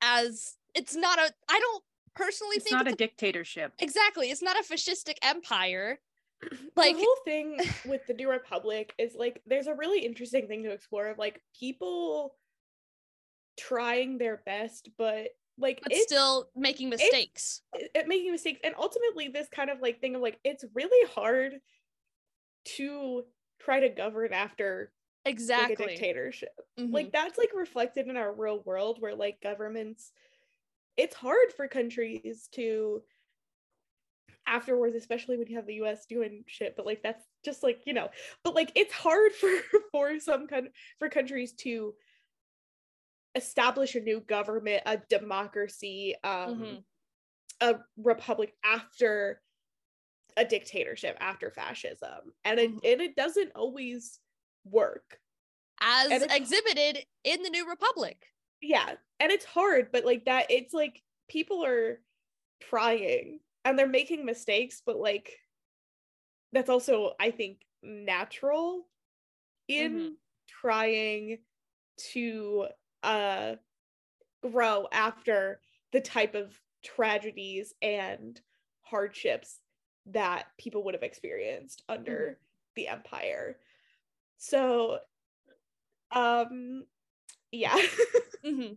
[SPEAKER 1] as it's not a. I don't personally think
[SPEAKER 3] It's
[SPEAKER 1] think
[SPEAKER 3] not
[SPEAKER 1] it's
[SPEAKER 3] a dictatorship.
[SPEAKER 1] exactly. It's not a fascistic empire.
[SPEAKER 2] Like
[SPEAKER 1] Like-
[SPEAKER 2] the whole thing with the New Republic is like there's a really interesting thing to explore of like people trying their best, but like
[SPEAKER 1] But
[SPEAKER 2] it's
[SPEAKER 1] still making mistakes.
[SPEAKER 2] it- it making mistakes and ultimately this kind of like thing of like it's really hard to try to govern after
[SPEAKER 1] Exactly.
[SPEAKER 2] like a dictatorship
[SPEAKER 1] Mhm.
[SPEAKER 2] like that's like reflected in our real world where like governments it's hard for countries to afterwards especially when you have the US doing shit but like that's just like you know but like it's hard for for some kind for countries to establish a new government a democracy um
[SPEAKER 1] Mhm.
[SPEAKER 2] a republic after a dictatorship after fascism and it
[SPEAKER 1] Mhm.
[SPEAKER 2] and it doesn't always work
[SPEAKER 1] as exhibited in the New Republic.
[SPEAKER 2] yeah and it's hard but like that it's like people are trying and they're making mistakes but like that's also i think natural in
[SPEAKER 1] Mhm.
[SPEAKER 2] trying to uh grow after the type of tragedies and hardships that people would have experienced under the empire so um yeah
[SPEAKER 1] Mhm.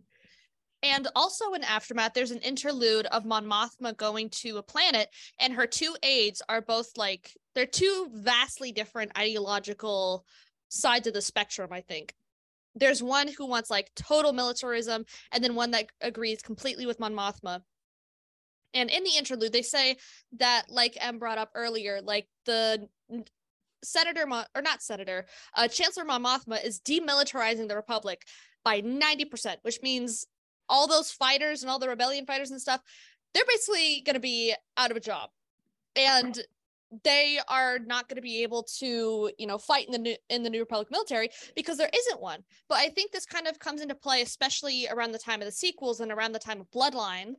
[SPEAKER 1] And also in Aftermath, there's an interlude of Mon Mothma going to a planet, and her two aides are both like, they're two vastly different ideological sides of the spectrum, I think. There's one who wants like total militarism, and then one that agrees completely with Mon Mothma. And in the interlude, they say that, like Em brought up earlier, like the Senator, Mo- or not Senator, uh, Chancellor Mon Mothma is demilitarizing the Republic by 90%, which means all those fighters and all the rebellion fighters and stuff, they're basically going to be out of a job. And they are not going to be able to, you know, fight in the new in the New Republic military because there isn't one. But I think this kind of comes into play, especially around the time of the sequels and around the time of Bloodline.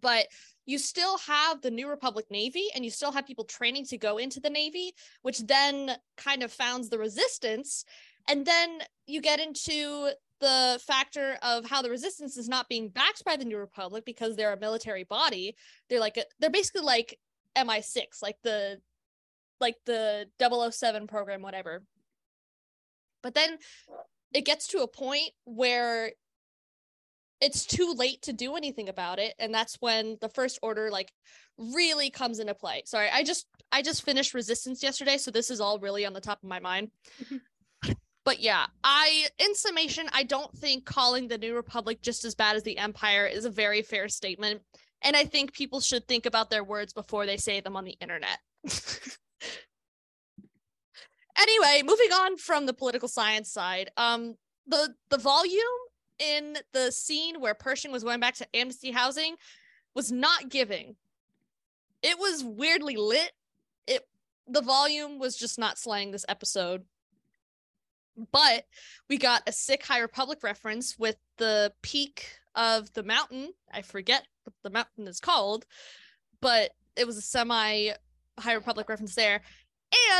[SPEAKER 1] But you still have the New Republic Navy and you still have people training to go into the Navy, which then kind of founds the resistance. And then you get into the factor of how the resistance is not being backed by the New Republic because they're a military body. They're like, a, they're basically like MI6, like the like the 007 program, whatever. But then it gets to a point where it's too late to do anything about it and that's when the first order like really comes into play. Sorry i just i just finished resistance yesterday so this is all really on the top of my mind. But yeah i in summation i don't think calling the new republic just as bad as the empire is a very fair statement and i think people should think about their words before they say them on the internet. Anyway moving on from the political science side um the the volume in the scene where Pershing was going back to Amnesty Housing was not giving. It was weirdly lit. It the volume was just not slaying this episode. But we got a sick High Republic reference with the peak of the mountain. I forget what the mountain is called, but it was a semi High Republic reference there.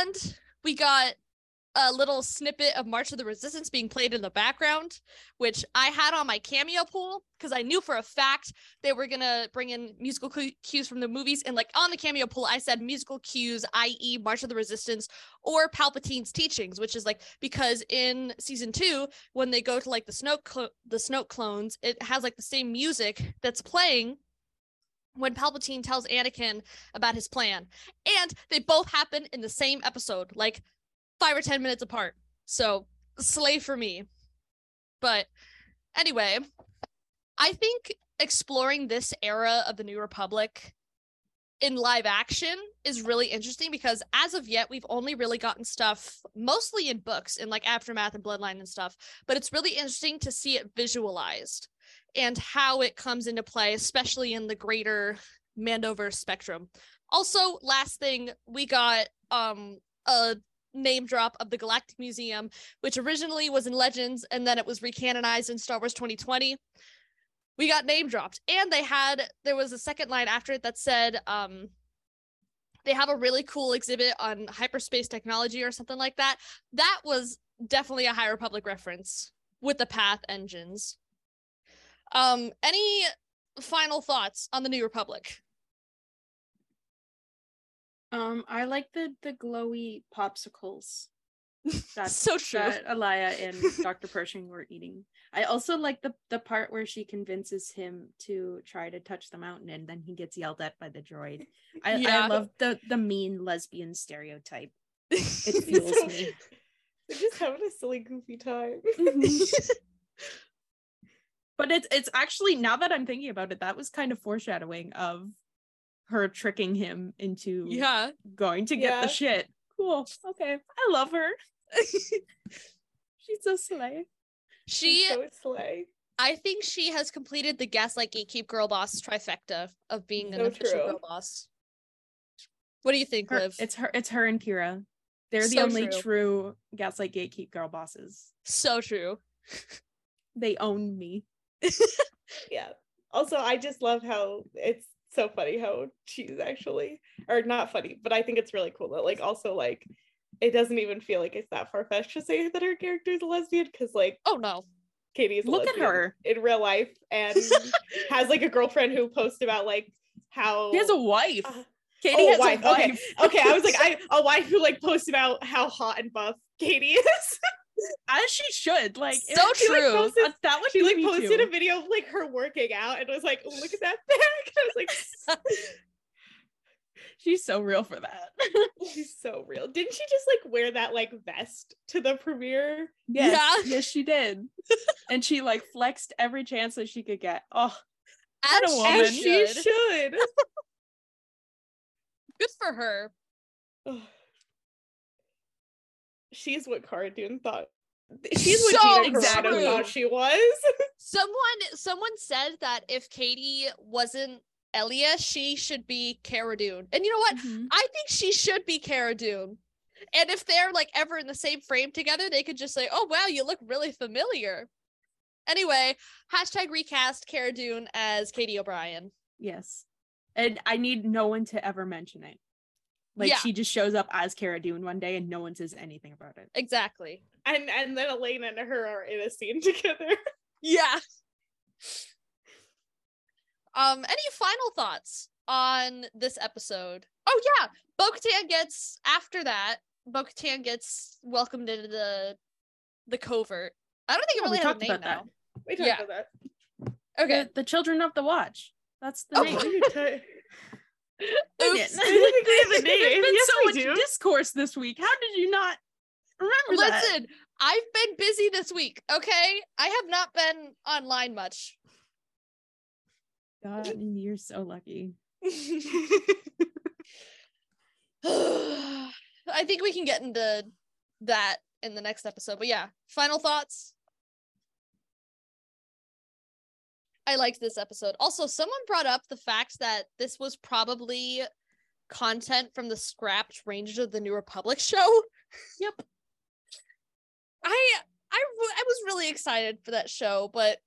[SPEAKER 1] And we got a little snippet of March of the Resistance being played in the background, which I had on my cameo pool because I knew for a fact they were gonna bring in musical cues from the movies. And like on the cameo pool, I said musical cues, i.e., March of the Resistance or Palpatine's teachings, which is like because in season two, when they go to like the Snoke cl- the Snoke clones, it has like the same music that's playing when Palpatine tells Anakin about his plan. And they both happen in the same episode. Like five or ten minutes apart. So slay for me. But anyway, I think exploring this era of the New Republic in live action is really interesting because as of yet we've only really gotten stuff mostly in books in like aftermath and bloodline and stuff but it's really interesting to see it visualized and how it comes into play especially in the greater mandoverse spectrum also last thing we got um a name drop of the Galactic Museum, which originally was in Legends and then it was recanonized in Star Wars 2020. We got name dropped. And they had there was a second line after it that said um they have a really cool exhibit on hyperspace technology or something like that. That was definitely a High Republic reference with the path engines. Um any final thoughts on the New Republic?
[SPEAKER 3] Um, I like the the glowy popsicles that
[SPEAKER 1] so true.
[SPEAKER 3] that Alaya and Dr. Pershing were eating. I also like the the part where she convinces him to try to touch the mountain and then he gets yelled at by the droid. I,
[SPEAKER 1] Yeah.
[SPEAKER 3] I love the the mean lesbian stereotype. It fuels me.
[SPEAKER 2] They're just having a silly, goofy time.
[SPEAKER 3] But it's it's actually now that I'm thinking about it, that was kind of foreshadowing of her tricking him into
[SPEAKER 1] yeah.
[SPEAKER 3] going to get
[SPEAKER 2] Yeah.
[SPEAKER 3] the shit. Cool. Okay. I love her. She's so slay.
[SPEAKER 1] She
[SPEAKER 2] so slay.
[SPEAKER 1] I think she has completed the Gaslight Gatekeep Girl Boss trifecta of being an official
[SPEAKER 2] true.
[SPEAKER 1] girl boss. What do you think,
[SPEAKER 3] Her-
[SPEAKER 1] Liv?
[SPEAKER 3] it's her it's her and Kira. They're the
[SPEAKER 1] So
[SPEAKER 3] only
[SPEAKER 1] true.
[SPEAKER 3] true Gaslight Gatekeep girl bosses.
[SPEAKER 1] so true.
[SPEAKER 3] They own me.
[SPEAKER 2] Yeah. Also, I just love how it's so funny how she's actually, or not funny, but I think it's really cool that, like, also, like, it doesn't even feel like it's that far fetched to say that her character is a lesbian because, like,
[SPEAKER 1] Oh no.
[SPEAKER 2] Katy is a
[SPEAKER 3] Look at her.
[SPEAKER 2] in real life and has like a girlfriend who posts about like how
[SPEAKER 3] He has a wife.
[SPEAKER 2] Uh,
[SPEAKER 3] Katy
[SPEAKER 2] oh,
[SPEAKER 3] has
[SPEAKER 2] wife.
[SPEAKER 3] a wife.
[SPEAKER 2] Okay. okay, I was like, I a wife who like posts about how hot and buff Katy is.
[SPEAKER 3] As she should. Like
[SPEAKER 1] So
[SPEAKER 3] if she, like,
[SPEAKER 1] true.
[SPEAKER 3] posted- uh, that would
[SPEAKER 2] she like posted
[SPEAKER 3] too.
[SPEAKER 2] a video of like her working out and was like, oh, look at that back. I was like,
[SPEAKER 3] She's so real for that.
[SPEAKER 2] she's so real. Didn't she just like wear that like vest to the premiere?
[SPEAKER 3] yes,
[SPEAKER 1] Yeah.
[SPEAKER 3] yes, she did. and she like flexed every chance that she could get. Oh,
[SPEAKER 1] As
[SPEAKER 3] a
[SPEAKER 1] she
[SPEAKER 3] woman.
[SPEAKER 2] As she
[SPEAKER 1] should.
[SPEAKER 2] should.
[SPEAKER 1] Good for her.
[SPEAKER 2] Ugh. She's what Cara Dune thought. She's what
[SPEAKER 1] So
[SPEAKER 2] Gina Carano thought she was.
[SPEAKER 1] Someone someone said that if Katy wasn't Elia, she should be Cara Dune. And you know what?
[SPEAKER 3] Mhm.
[SPEAKER 1] I think she should be Cara Dune. And if they're like ever in the same frame together, they could just say, "Oh wow, you look really familiar." Anyway, hashtag recast Cara Dune as Katy O'Brian.
[SPEAKER 3] Yes. And I need no one to ever mention it. Like
[SPEAKER 1] Yeah.
[SPEAKER 3] she just shows up as Cara Dune one day and no one says anything about it.
[SPEAKER 1] Exactly.
[SPEAKER 2] And and then Elena and her are in a scene together.
[SPEAKER 1] Yeah. Um, any final thoughts on this episode? Oh yeah, Bo-Katan gets after that. Bo-Katan gets welcomed into the the covert. I don't think it
[SPEAKER 3] Yeah, we
[SPEAKER 1] really has a
[SPEAKER 3] talked
[SPEAKER 1] name
[SPEAKER 3] about that.
[SPEAKER 2] We talked
[SPEAKER 1] Yeah.
[SPEAKER 2] about that.
[SPEAKER 1] Okay.
[SPEAKER 3] The, the Children of the Watch. That's the
[SPEAKER 1] Oh,
[SPEAKER 3] name.
[SPEAKER 1] Oops.
[SPEAKER 2] I think we have a name.
[SPEAKER 3] There's been
[SPEAKER 2] Yes,
[SPEAKER 3] so much
[SPEAKER 2] do.
[SPEAKER 3] discourse this week. How did you not remember that?
[SPEAKER 1] Listen, I've been busy this week, okay? I have not been online much.
[SPEAKER 3] God, you're so lucky.
[SPEAKER 1] I think we can get into that in the next episode. But yeah, final thoughts. I liked this episode. Also, someone brought up the fact that this was probably content from the scrapped Rangers of the New Republic show.
[SPEAKER 3] Yep.
[SPEAKER 1] I I I was really excited for that show, but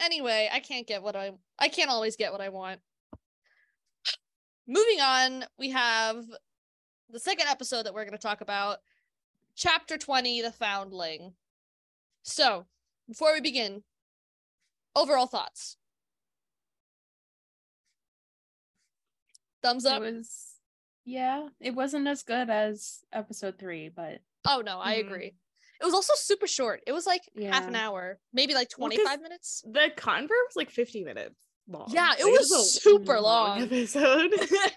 [SPEAKER 1] anyway, I can't get what I I can't always get what I want. Moving on, we have the second episode that we're going to talk about, chapter 20, The Foundling. So, before we begin, overall thoughts. Thumbs
[SPEAKER 3] It was yeah, it wasn't as good as episode three, but
[SPEAKER 1] Oh no, I
[SPEAKER 2] Mhm.
[SPEAKER 1] agree. It was also super short. It was like half an hour, maybe like
[SPEAKER 2] Well, 'cause
[SPEAKER 1] 25 minutes.
[SPEAKER 2] the convert was like 50 minutes long.
[SPEAKER 1] Yeah, it
[SPEAKER 2] Like,
[SPEAKER 1] was
[SPEAKER 2] a
[SPEAKER 1] super long.
[SPEAKER 2] episode.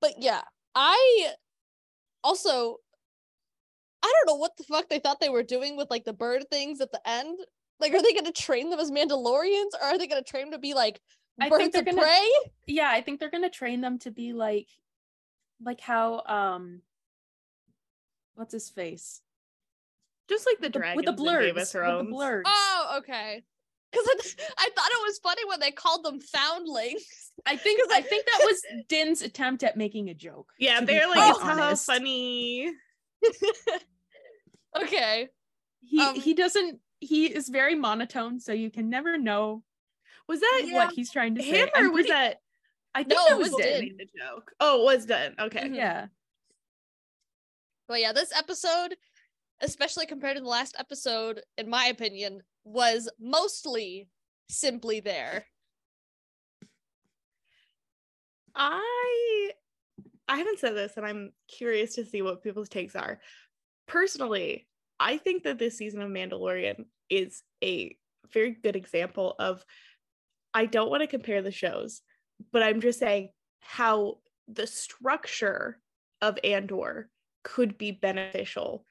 [SPEAKER 1] but yeah, I also I don't know what the fuck they thought they were doing with like the bird things at the end. Like, are they gonna train them as Mandalorians, or are they gonna train them to be like
[SPEAKER 3] I
[SPEAKER 1] birds
[SPEAKER 3] think they're
[SPEAKER 1] of
[SPEAKER 3] gonna
[SPEAKER 1] prey?
[SPEAKER 3] yeah, I think they're gonna train them to be like like how um what's his face?
[SPEAKER 2] Just like the
[SPEAKER 3] The-
[SPEAKER 2] dragons
[SPEAKER 3] with the
[SPEAKER 2] in
[SPEAKER 3] blurs. With the blurs.
[SPEAKER 1] Oh, okay. Because I thought it was funny when they called them foundlings.
[SPEAKER 3] I think I think that was Din's attempt at making a joke.
[SPEAKER 2] Yeah, they're like,
[SPEAKER 3] quite
[SPEAKER 2] it's haha,
[SPEAKER 3] honest.
[SPEAKER 2] funny.
[SPEAKER 1] okay.
[SPEAKER 3] He
[SPEAKER 1] Um,
[SPEAKER 3] he doesn't he is very monotone, so you can never know
[SPEAKER 2] Was that
[SPEAKER 3] what he's trying to say.
[SPEAKER 2] him or was
[SPEAKER 3] pretty-
[SPEAKER 2] that
[SPEAKER 3] I think
[SPEAKER 1] No,
[SPEAKER 3] that
[SPEAKER 1] it
[SPEAKER 3] was
[SPEAKER 1] was
[SPEAKER 3] Din.
[SPEAKER 1] Din.
[SPEAKER 2] the joke? Oh, it was done. Okay.
[SPEAKER 1] Mhm.
[SPEAKER 3] Yeah.
[SPEAKER 1] Well, yeah, this episode, especially compared to the last episode, in my opinion, was mostly simply there.
[SPEAKER 2] I I haven't said this and I'm curious to see what people's takes are. Personally, I think that this season of Mandalorian is a very good example of I don't want to compare the shows, but I'm just saying how the structure of Andor could be beneficial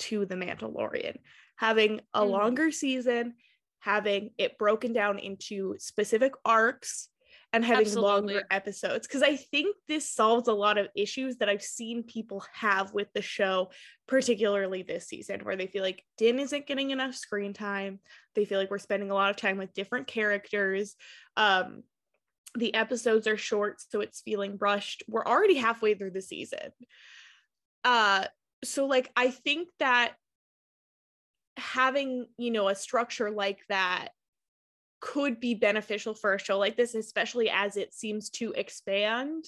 [SPEAKER 2] to the Mandalorian. Having a
[SPEAKER 1] Mhm.
[SPEAKER 2] longer season, having it broken down into specific arcs and having
[SPEAKER 1] Absolutely.
[SPEAKER 2] longer episodes because I think this solves a lot of issues that I've seen people have with the show, particularly this season, where they feel like Din isn't getting enough screen time. They feel like we're spending a lot of time with different characters. Um, the episodes are short, so it's feeling rushed. We're already halfway through the season. Uh, so like I think that having you know a structure like that could be beneficial for a show like this, especially as it seems to expand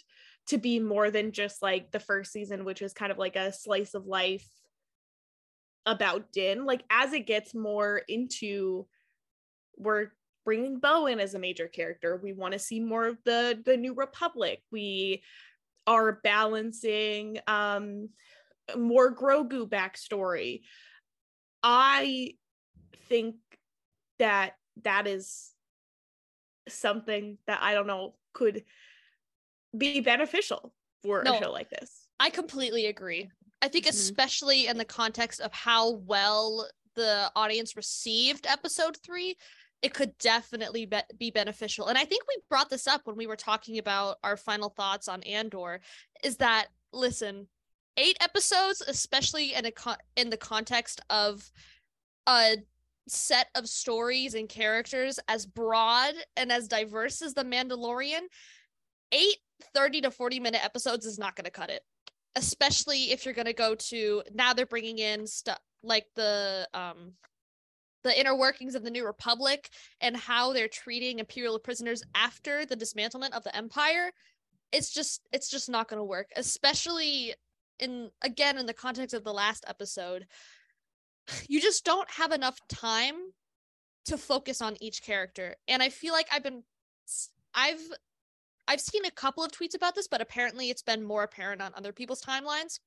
[SPEAKER 2] to be more than just like the first season, which is kind of like a slice of life about Din. Like as it gets more into, we're bringing Bo in as a major character. We want to see more of the the New Republic. We are balancing um more Grogu backstory. I think that that is something that I don't know could be beneficial for
[SPEAKER 1] No.
[SPEAKER 2] a show like this.
[SPEAKER 1] I completely agree. I think,
[SPEAKER 3] Mhm.
[SPEAKER 1] especially in the context of how well the audience received episode three, it could definitely be, be beneficial. And I think we brought this up when we were talking about our final thoughts on Andor is that listen, eight episodes, especially in a con- in the context of a set of stories and characters as broad and as diverse as The Mandalorian, eight 30 to 40 minute episodes is not going to cut it. Especially if you're going to go to now they're bringing in stuff like the um the inner workings of the New Republic and how they're treating imperial prisoners after the dismantlement of the empire it's just it's just not going to work especially in again in the context of the last episode you just don't have enough time to focus on each character. And i feel like i've been i've i've seen a couple of tweets about this but apparently it's been more apparent on other people's timelines.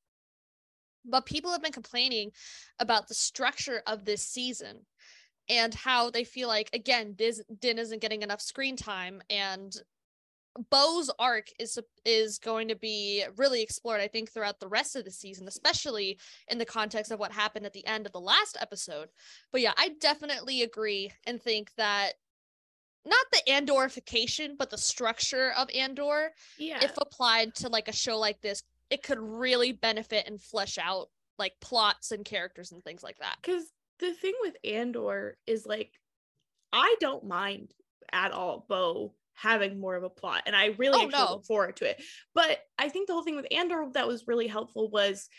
[SPEAKER 1] But people have been complaining about the structure of this season and how they feel like again din isn't getting enough screen time and Bo's arc is is going to be really explored, I think, throughout the rest of the season, especially in the context of what happened at the end of the last episode. But yeah, I definitely agree and think that not the Andorification, but the structure of Andor,
[SPEAKER 2] Yeah.
[SPEAKER 1] if applied to like a show like this, it could really benefit and flesh out like plots and characters and things like that.
[SPEAKER 2] Because the thing with Andor is like, I don't mind at all Bo having more of a plot, and I really
[SPEAKER 1] Oh,
[SPEAKER 2] actually
[SPEAKER 1] no.
[SPEAKER 2] look forward to it. But I think the whole thing with Andor that was really helpful was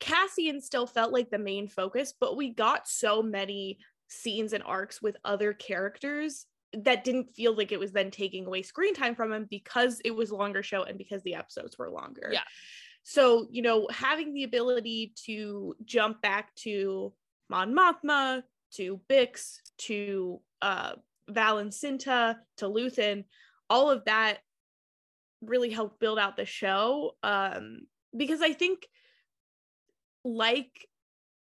[SPEAKER 2] Cassian still felt like the main focus, but we got so many scenes and arcs with other characters that didn't feel like it was then taking away screen time from him because it was a longer show and because the episodes were longer.
[SPEAKER 1] Yeah.
[SPEAKER 2] So, you know, having the ability to jump back to Mon Mothma, to Bix, to uh Vel and Cinta, to Luthen, all of that really helped build out the show. Um, because I think like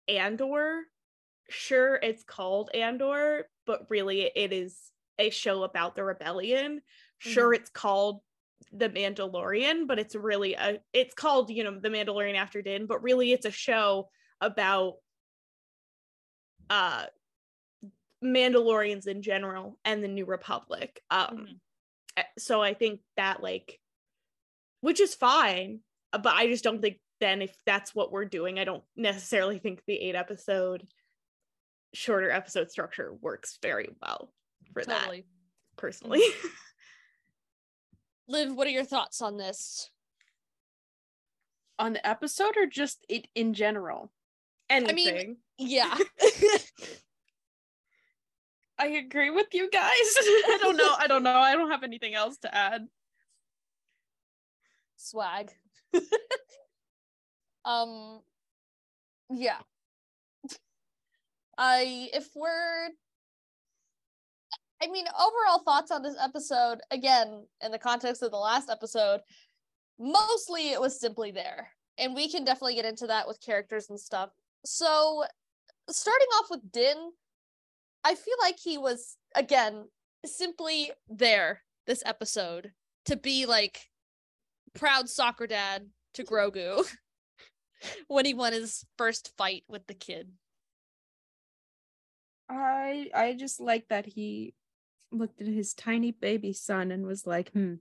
[SPEAKER 2] Andor, sure it's called Andor, but really it is a show about the rebellion. Sure it's called The Mandalorian, but it's really a it's called, you know, The Mandalorian after Din, but really it's a show about uh Mandalorians in general and the New Republic. Um
[SPEAKER 1] Mhm.
[SPEAKER 2] eh, so I think that like which is fine, uh, but I just don't think then if that's what we're doing, I don't necessarily think the 8 episode shorter episode structure works very well for that personally.
[SPEAKER 1] Liv, what are your thoughts on this?
[SPEAKER 3] On the episode or just it in general?
[SPEAKER 2] Anything.
[SPEAKER 1] Yeah.
[SPEAKER 3] I agree with you guys. I don't know. I don't know. I don't have anything else to add.
[SPEAKER 1] Swag. um yeah. I if we're I mean overall thoughts on this episode again in the context of the last episode mostly it was simply there and we can definitely get into that with characters and stuff. So starting off with Din I feel like he was again simply there this episode to be like proud soccer dad to Grogu when he won his first fight with the kid.
[SPEAKER 3] I I just like that he looked at his tiny baby son and was like, "Hmm,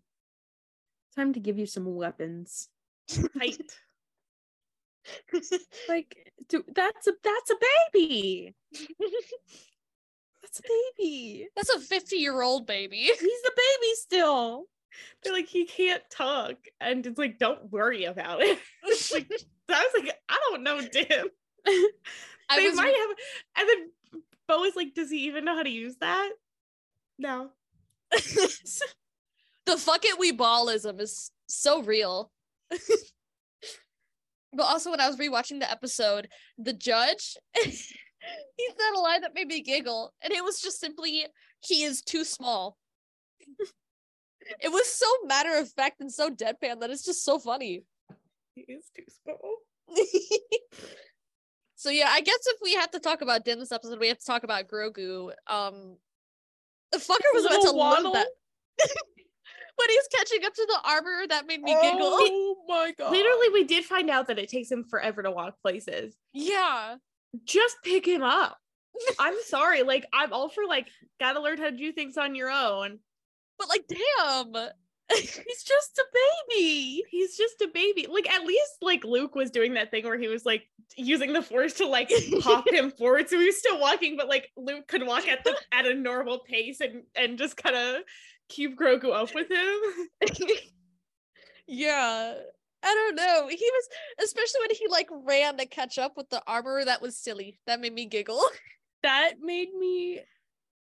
[SPEAKER 3] time to give you some weapons."
[SPEAKER 2] Tight.
[SPEAKER 3] Like, dude, that's a that's a baby. That's a baby.
[SPEAKER 1] That's a 50 year old baby.
[SPEAKER 3] He's a baby still.
[SPEAKER 2] They're like, he can't talk. And it's like, don't worry about it. like, I was like, I don't know, Din.
[SPEAKER 1] I
[SPEAKER 2] they
[SPEAKER 1] was
[SPEAKER 2] might have and then Bo is like, does he even know how to use that? No.
[SPEAKER 1] the fuck it we ballism is so real. but also when I was rewatching the episode, the judge he said a line that made me giggle, and it was just simply he is too small. it was so matter of fact and so deadpan that it's just so funny.
[SPEAKER 2] He is too small.
[SPEAKER 1] so yeah, I guess if we have to talk about Din this episode, we have to talk about Grogu. Um the fucker was about to
[SPEAKER 3] Little
[SPEAKER 1] love
[SPEAKER 3] waddle.
[SPEAKER 1] that. when he's catching up to the armor, that made me giggle.
[SPEAKER 3] Oh my god!
[SPEAKER 2] Literally, we did find out that it takes him forever to walk places.
[SPEAKER 1] Yeah.
[SPEAKER 2] Just pick him up. I'm sorry. Like I'm all for like gotta learn how to do things on your own.
[SPEAKER 1] But like, damn.
[SPEAKER 3] He's just a baby.
[SPEAKER 2] He's just a baby. Like at least like Luke was doing that thing where he was like using the force to like pop him forward, so he was still walking, but like Luke could walk at the at a normal pace and and just kind of keep Grogu up with him.
[SPEAKER 1] yeah. I don't know. He was especially when he like ran to catch up with the armor. That was silly. That made me giggle.
[SPEAKER 3] That made me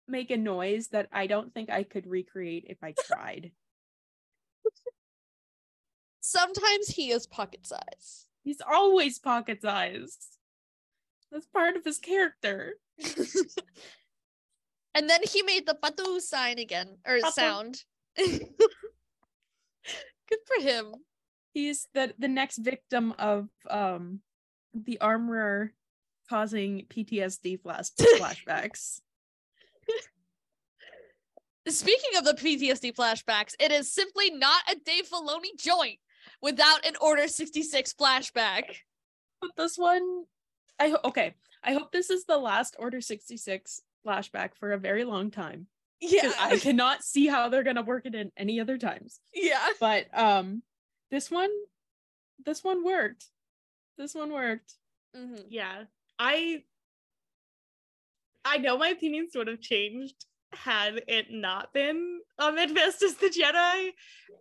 [SPEAKER 3] make a noise that I don't think I could recreate if I tried.
[SPEAKER 1] Sometimes he is pocket size.
[SPEAKER 3] He's always pocket sized. That's part of his character.
[SPEAKER 1] and then he made the patu sign again or
[SPEAKER 2] Patu.
[SPEAKER 1] sound. Good for him.
[SPEAKER 3] He's the the next victim of um the armorer causing PTSD flash flashbacks.
[SPEAKER 1] Speaking of the PTSD flashbacks, it is simply not a Dave Filoni joint without an Order 66 flashback.
[SPEAKER 3] But this one, I ho- okay. I hope this is the last Order sixty six flashback for a very long time.
[SPEAKER 1] Yeah.
[SPEAKER 3] I cannot see how they're gonna work it in any other times.
[SPEAKER 1] yeah.
[SPEAKER 3] But um, this one, this one worked. This one worked.
[SPEAKER 1] Mhm.
[SPEAKER 2] yeah. I I know my opinions would have changed had it not been Ahmed Best as the Jedi.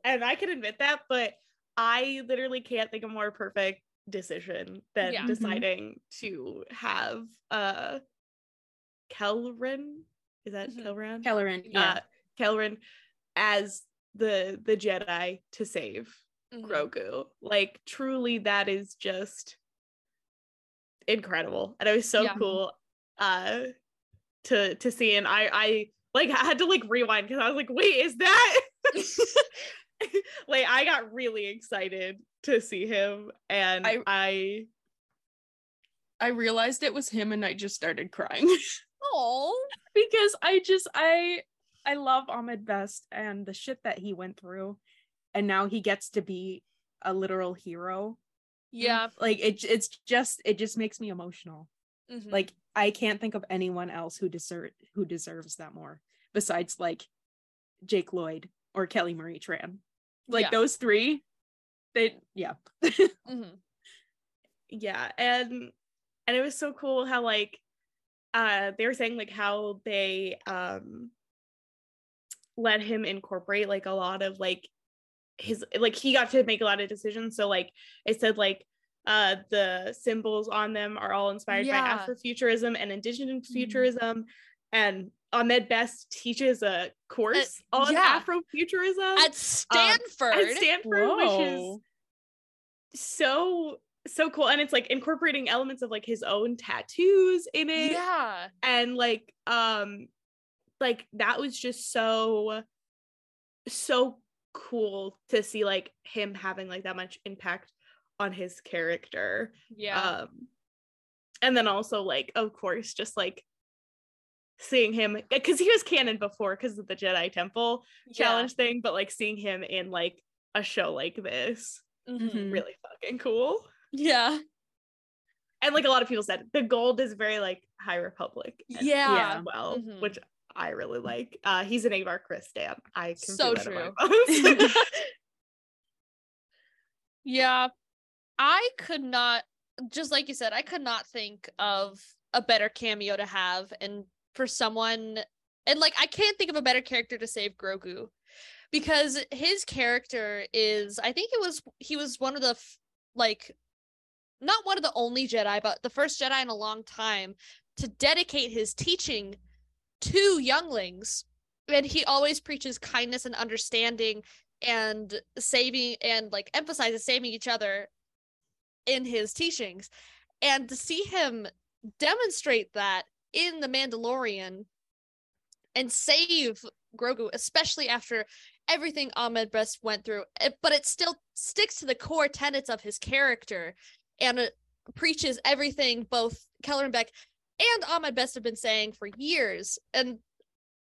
[SPEAKER 2] And I can admit that, but I literally can't think of more perfect decision than
[SPEAKER 1] Yeah.
[SPEAKER 2] Deciding to have uh Kelrin. Is that
[SPEAKER 1] Mhm.
[SPEAKER 2] Kelran?
[SPEAKER 3] Kelleran, yeah.
[SPEAKER 2] uh Kelrin as the the Jedi to save
[SPEAKER 1] Mhm.
[SPEAKER 2] Grogu. Like truly that is just incredible. And it was so
[SPEAKER 1] Yeah.
[SPEAKER 2] cool uh to to see and I I like I had to like rewind because I was like, wait, is that like I got really excited to see him and
[SPEAKER 3] I-
[SPEAKER 2] I,
[SPEAKER 3] I realized it was him, and I just started crying
[SPEAKER 1] Oh.
[SPEAKER 3] because I just I I love Ahmed Best and the shit that he went through, and now he gets to be a literal hero.
[SPEAKER 1] Yeah.
[SPEAKER 3] Like it, it's just it just makes me emotional.
[SPEAKER 1] Mhm.
[SPEAKER 3] Like I can't think of anyone else who deserve who deserves that more besides like Jake Lloyd or Kelly Marie Tran. Like
[SPEAKER 1] Yeah.
[SPEAKER 3] those three, they yeah.
[SPEAKER 1] Mhm.
[SPEAKER 2] yeah and and it was so cool how like uh they were saying like how they um let him incorporate like a lot of like his like he got to make a lot of decisions so like it said like uh the symbols on them are all inspired
[SPEAKER 1] Yeah.
[SPEAKER 2] by afrofuturism and indigenous
[SPEAKER 3] Mhm.
[SPEAKER 2] futurism and Ahmed Best teaches a course on
[SPEAKER 1] yeah.
[SPEAKER 2] afrofuturism
[SPEAKER 1] At Stanford.
[SPEAKER 2] at Stanford which is so so cool and it's like incorporating elements of like his own tattoos in it
[SPEAKER 1] yeah.
[SPEAKER 2] and like um like that was just so so cool to see like him having like that much impact on his character
[SPEAKER 1] Yeah.
[SPEAKER 2] um and then also like of course just like seeing him because he was canon before because of the jedi temple
[SPEAKER 1] Yeah.
[SPEAKER 2] challenge thing but like seeing him in like a show like this
[SPEAKER 1] Mhm.
[SPEAKER 3] Mhm.
[SPEAKER 2] really fucking cool
[SPEAKER 1] Yeah.
[SPEAKER 2] and like a lot of people said the gold is very like high republic as
[SPEAKER 1] Yeah.
[SPEAKER 2] well
[SPEAKER 1] Mhm.
[SPEAKER 2] which i really like uh he's an Avar Kriss stan i can
[SPEAKER 1] So
[SPEAKER 2] feel that in my
[SPEAKER 1] true. Yeah. I could not just like you said, I could not think of a better cameo to have and for someone and like I can't think of a better character to save Grogu because his character is I think it was he was one of the f- like not one of the only Jedi but the first Jedi in a long time to dedicate his teaching to younglings and he always preaches kindness and understanding and saving and like emphasizes saving each other in his teachings. And to see him demonstrate that in the mandalorian and save grogu especially after everything ahmed best went through but it still sticks to the core tenets of his character and it preaches everything both Kelleran Beck and Ahmed Best have been saying for years and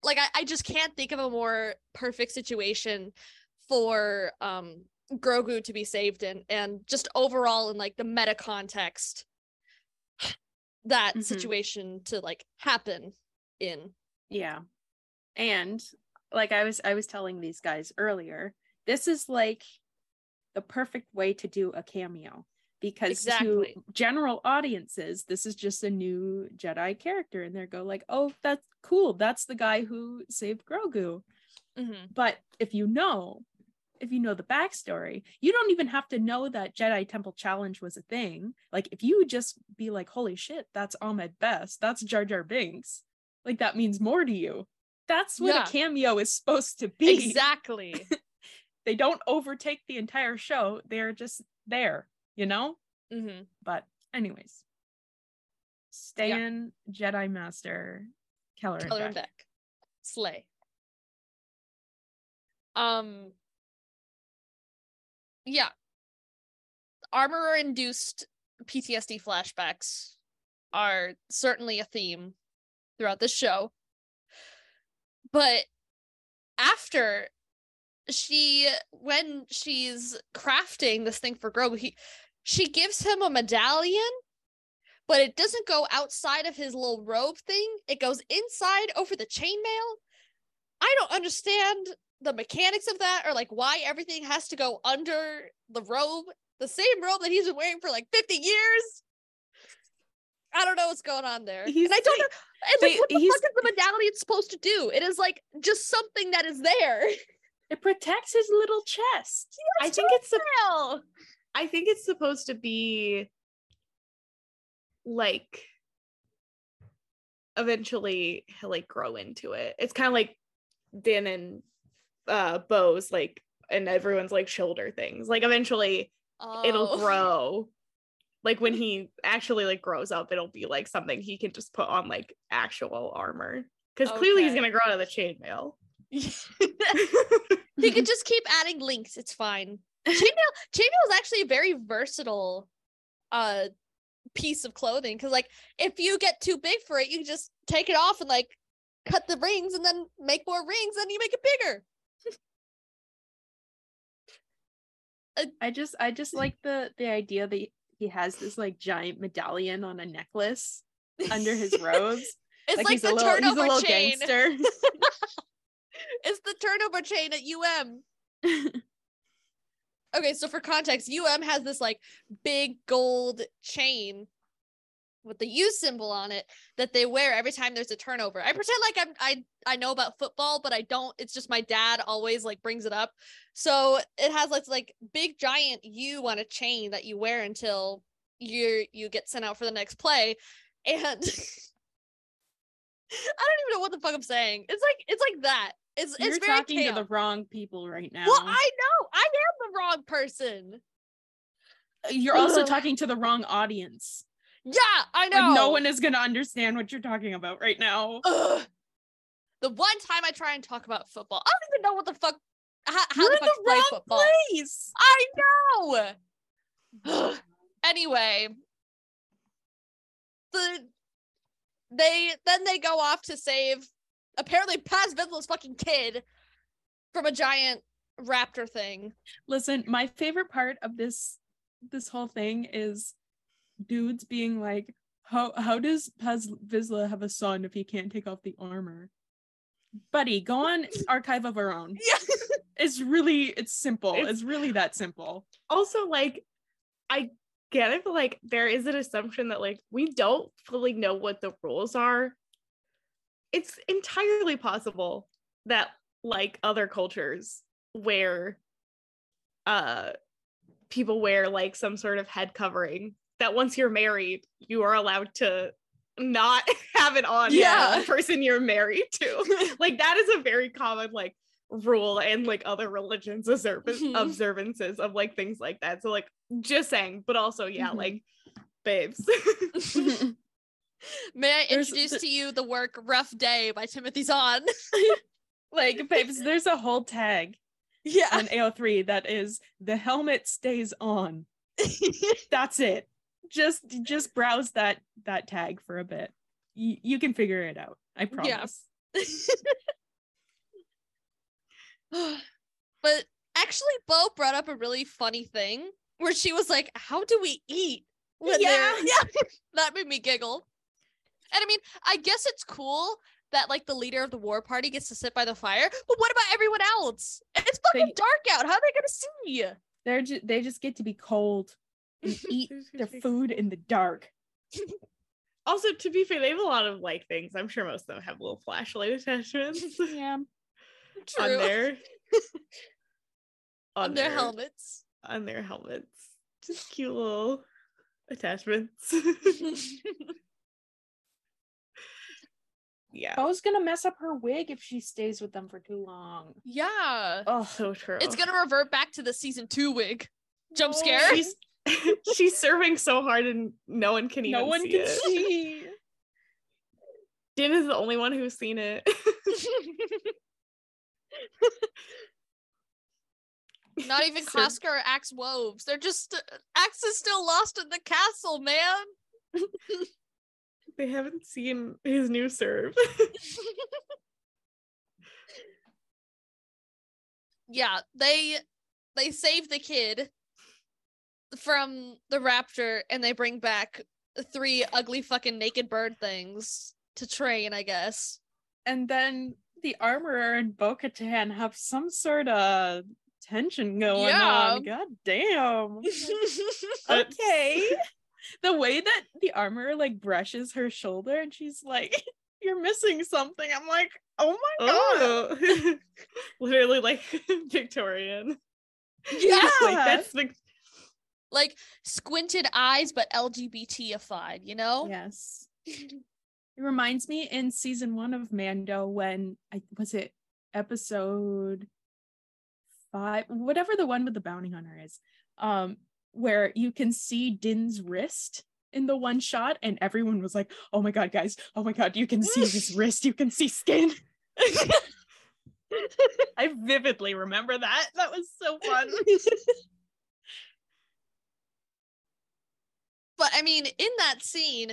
[SPEAKER 1] like I, I just can't think of a more perfect situation for um Grogu to be saved in and just overall in like the meta context that
[SPEAKER 3] Mhm.
[SPEAKER 1] situation to like happen in.
[SPEAKER 3] Yeah. And like I was I was telling these guys earlier, this is like the perfect way to do a cameo because
[SPEAKER 1] Exactly.
[SPEAKER 3] to general audiences this is just a new Jedi character and they go like, "Oh, that's cool. That's the guy who saved Grogu."
[SPEAKER 1] Mhm.
[SPEAKER 3] But if you know, if you know the backstory, you don't even have to know that Jedi Temple Challenge was a thing. Like if you just be like, holy shit, that's Ahmed Best, that's Jar Jar Binks, like that means more to you. That's what
[SPEAKER 1] Yeah.
[SPEAKER 3] a cameo is supposed to be.
[SPEAKER 1] Exactly.
[SPEAKER 3] They don't overtake the entire show. They're just there, you know?
[SPEAKER 1] hmm
[SPEAKER 3] But anyways. Stan Jedi Master Keller,
[SPEAKER 1] Color and
[SPEAKER 3] Beck.
[SPEAKER 1] Beck. Slay. Um yeah. Armorer induced PTSD flashbacks are certainly a theme throughout this show. But after she when she's crafting this thing for Grogu, he she gives him a medallion but it doesn't go outside of his little robe thing. It goes inside over the chainmail. I don't understand the mechanics of that or like why everything has to go under the robe, the same robe that he's been wearing for like 50 years. I don't know what's going on there.
[SPEAKER 3] He's-
[SPEAKER 1] and I don't know and like what the fuck is the medallion supposed to do? It is like just something that is there.
[SPEAKER 3] It protects his little chest.
[SPEAKER 2] I think it's
[SPEAKER 1] Hell.
[SPEAKER 2] I think it's supposed to be like eventually he'll like grow into it. It's kind of like Din and uh Bo's like and everyone's like shoulder things. Like eventually it'll
[SPEAKER 1] Oh.
[SPEAKER 2] grow. Like when he actually like grows up, it'll be like something he can just put on like actual armor. Because clearly he's gonna grow out of the chainmail.
[SPEAKER 1] he could just keep adding links. It's fine. Chainmail chainmail is actually a very versatile uh piece of clothing because like if you get too big for it, you just take it off and like cut the rings and then make more rings and you make it bigger.
[SPEAKER 3] I just I just like the the idea that he has this like giant medallion on a necklace under his robes.
[SPEAKER 1] It's like,
[SPEAKER 3] he's
[SPEAKER 1] the
[SPEAKER 3] a little, he's a
[SPEAKER 1] turnover
[SPEAKER 3] little
[SPEAKER 1] chain. It's the turnover chain at UM. Okay, so for context, UM has this like big gold chain with the U symbol on it that they wear every time there's a turnover. I pretend like I'm I I know about football, but I don't. It's just my dad always like brings it up. So it has like like big giant U on a chain that you wear until you you get sent out for the next play. And I don't even know what the fuck I'm saying. It's like it's like that. It's
[SPEAKER 3] You're
[SPEAKER 1] it's very
[SPEAKER 3] talking to the wrong people right now.
[SPEAKER 1] Well, I know. I am the wrong person.
[SPEAKER 3] Uh, you're also talking to the wrong audience.
[SPEAKER 1] Yeah, I know.
[SPEAKER 3] Like no one is gonna understand what you're talking about right now.
[SPEAKER 1] Ugh. The one time I try and talk about football, I don't even know what the fuck. How, how
[SPEAKER 3] You're
[SPEAKER 1] the
[SPEAKER 3] in
[SPEAKER 1] fuck
[SPEAKER 3] the wrong
[SPEAKER 1] football?
[SPEAKER 3] place.
[SPEAKER 1] I know. Anyway, the they then they go off to save apparently Paz Vizsla's fucking kid from a giant raptor thing.
[SPEAKER 3] Listen, my favorite part of this this whole thing is dudes being like, how how does Paz Vizsla have a son if he can't take off the armor? Buddy, go on archive of our own.
[SPEAKER 1] Yeah.
[SPEAKER 3] It's really it's simple.
[SPEAKER 2] It's-
[SPEAKER 3] It's, really that simple.
[SPEAKER 2] also like I get it, but like there is an assumption that like we don't fully know what the rules are. It's entirely possible that like other cultures where uh people wear like some sort of head covering that once you're married you are allowed to not have it on
[SPEAKER 1] Yeah.
[SPEAKER 2] the person you're married to like that is a very common like rule and like other religions
[SPEAKER 1] Mhm.
[SPEAKER 2] observances of like things like that so like just saying but also yeah
[SPEAKER 3] Mhm.
[SPEAKER 2] like babes
[SPEAKER 1] May I introduce to you the work Rough Day by Timothy Zahn?
[SPEAKER 3] like babes, there's a whole tag
[SPEAKER 1] yeah.
[SPEAKER 3] on AO3 that is the helmet stays on. That's it. Just just browse that that tag for a bit. You, you can figure it out. I promise.
[SPEAKER 1] Yeah. but actually, Bo brought up a really funny thing where she was like, How do we eat? When
[SPEAKER 3] Yeah.
[SPEAKER 1] yeah. that made me giggle. And I mean, I guess it's cool that like the leader of the war party gets to sit by the fire, but what about everyone else? It's fucking
[SPEAKER 3] They-
[SPEAKER 1] dark out. How are they gonna see?
[SPEAKER 3] They're just they just get to be cold and eat their food in the dark.
[SPEAKER 2] Also, to be fair, they have a lot of like things. I'm sure most of them have little flashlight attachments
[SPEAKER 3] Yeah.
[SPEAKER 1] True.
[SPEAKER 2] on their
[SPEAKER 1] On their helmets.
[SPEAKER 2] on their helmets. Just cute little attachments. Yeah.
[SPEAKER 3] Bo's gonna mess up her wig if she stays with them for too long.
[SPEAKER 1] yeah.
[SPEAKER 3] Oh,
[SPEAKER 2] So true.
[SPEAKER 1] It's gonna revert back to the season two wig. Jump
[SPEAKER 3] No.
[SPEAKER 1] scare.
[SPEAKER 2] She's she's serving so hard and no one can even
[SPEAKER 3] no one
[SPEAKER 2] see
[SPEAKER 3] can
[SPEAKER 2] it.
[SPEAKER 3] see.
[SPEAKER 2] Din is the only one who's seen it.
[SPEAKER 1] Not even
[SPEAKER 2] Sir-
[SPEAKER 1] Koska or Axe Woves. They're just uh, Axe is still lost in the castle, man.
[SPEAKER 2] They haven't seen his new serve.
[SPEAKER 1] yeah, they they save the kid from the raptor and they bring back three ugly fucking naked bird things to train, I guess.
[SPEAKER 3] And then the armorer and Bo Katan have some sort of tension going
[SPEAKER 1] Yeah.
[SPEAKER 3] on. God damn. Okay. the way that the armor like brushes her shoulder and she's like, You're missing something. I'm like, Oh my god.
[SPEAKER 2] oh, literally like Victorian.
[SPEAKER 1] yeah.
[SPEAKER 2] Like that's the
[SPEAKER 1] Like squinted eyes but LGBTified, you know?
[SPEAKER 3] Yes. It reminds me in season one of Mando when I was it episode five, whatever the one with the bounty hunter is, um, where you can see Din's wrist in the one shot, and everyone was like, "Oh my god, guys! Oh my god, you can see his wrist, you can see skin." I vividly remember that. That was so fun.
[SPEAKER 1] But I mean, in that scene,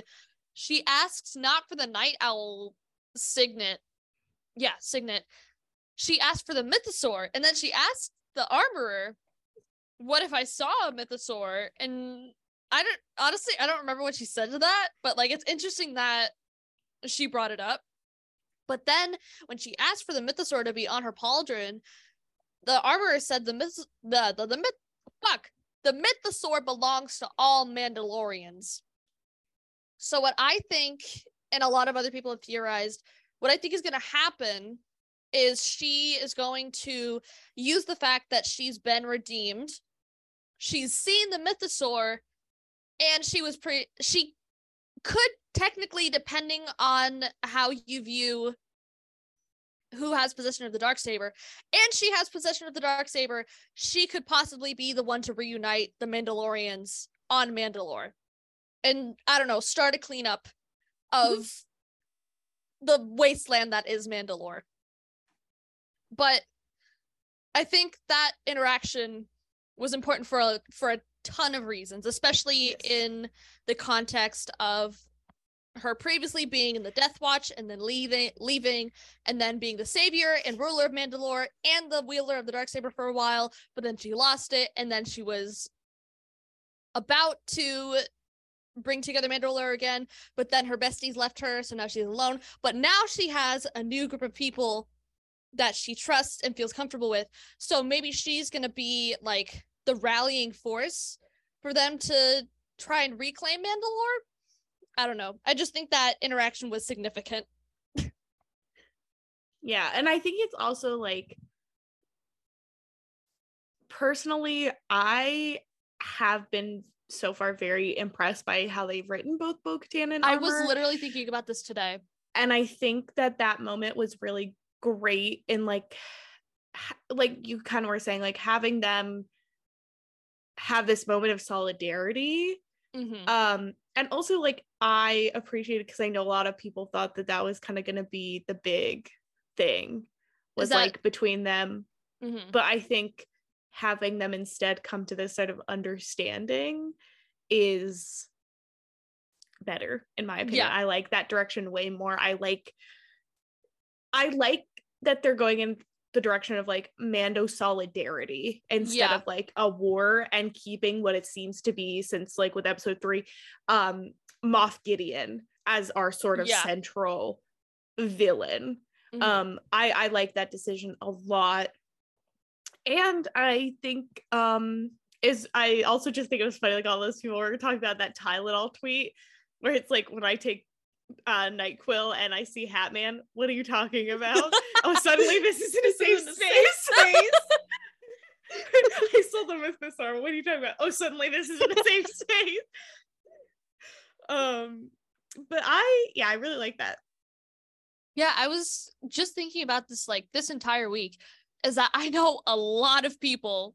[SPEAKER 1] she asks not for the Nite Owl signet. Yeah, signet. She asked for the mythosaur, and then she asked the armorer, "What if I saw a mythosaur?" And I don't honestly, I don't remember what she said to that, but like it's interesting that she brought it up. But then when she asked for the mythosaur to be on her pauldron, the armorer said the myth the the, the myth fuck the mythosaur belongs to all Mandalorians. So what I think, and a lot of other people have theorized, what I think is going to happen is she is going to use the fact that she's been redeemed. She's seen the mythosaur, and she was pre. She could technically, depending on how you view who has possession of the dark saber, and she has possession of the dark saber, she could possibly be the one to reunite the Mandalorians on Mandalore. And I don't know, start a cleanup of mm-hmm. the wasteland that is Mandalore. But I think that interaction was important for a, for a ton of reasons, especially
[SPEAKER 2] Yes.
[SPEAKER 1] in the context of her previously being in the Death Watch and then leaving leaving and then being the savior and ruler of Mandalore and the wielder of the dark saber for a while, but then she lost it and then she was about to bring together Mandalore again, but then her besties left her, so now she's alone. But now she has a new group of people that she trusts and feels comfortable with. So maybe she's gonna be like the rallying force for them to try and reclaim Mandalore. I don't know. I just think that interaction was significant.
[SPEAKER 2] Yeah, and I think it's also like personally, I have been so far very impressed by how they've written both Bo Katan and
[SPEAKER 1] I was literally thinking about this today.
[SPEAKER 2] and I think that that moment was really great in like, like you kind of were saying, like having them have this moment of solidarity
[SPEAKER 1] Mhm.
[SPEAKER 2] um and also like i appreciate it because i know a lot of people thought that that was kind of going to be the big thing was
[SPEAKER 1] that-
[SPEAKER 2] like between them
[SPEAKER 1] Mhm.
[SPEAKER 2] but i think having them instead come to this sort of understanding is better in my opinion
[SPEAKER 1] Yeah.
[SPEAKER 2] i like that direction way more i like i like that they're going in the direction of like mando solidarity instead
[SPEAKER 1] Yeah.
[SPEAKER 2] of like a war and keeping what it seems to be since like with episode three um moff gideon as our sort of
[SPEAKER 1] Yeah.
[SPEAKER 2] central villain.
[SPEAKER 1] Mhm.
[SPEAKER 2] Um, I I like that decision a lot, and I think um is I also just think it was funny like all those people were talking about that Tylenol tweet where it's like when I take uh Nyquil and I see Hatman, what are you talking about? oh, suddenly this is in a safe
[SPEAKER 1] a
[SPEAKER 2] space. I sold them with this arm. What are you talking about? Oh, suddenly this is in a safe space. Um, but I yeah, I really like that.
[SPEAKER 1] Yeah, I was just thinking about this like this entire week is that I know a lot of people,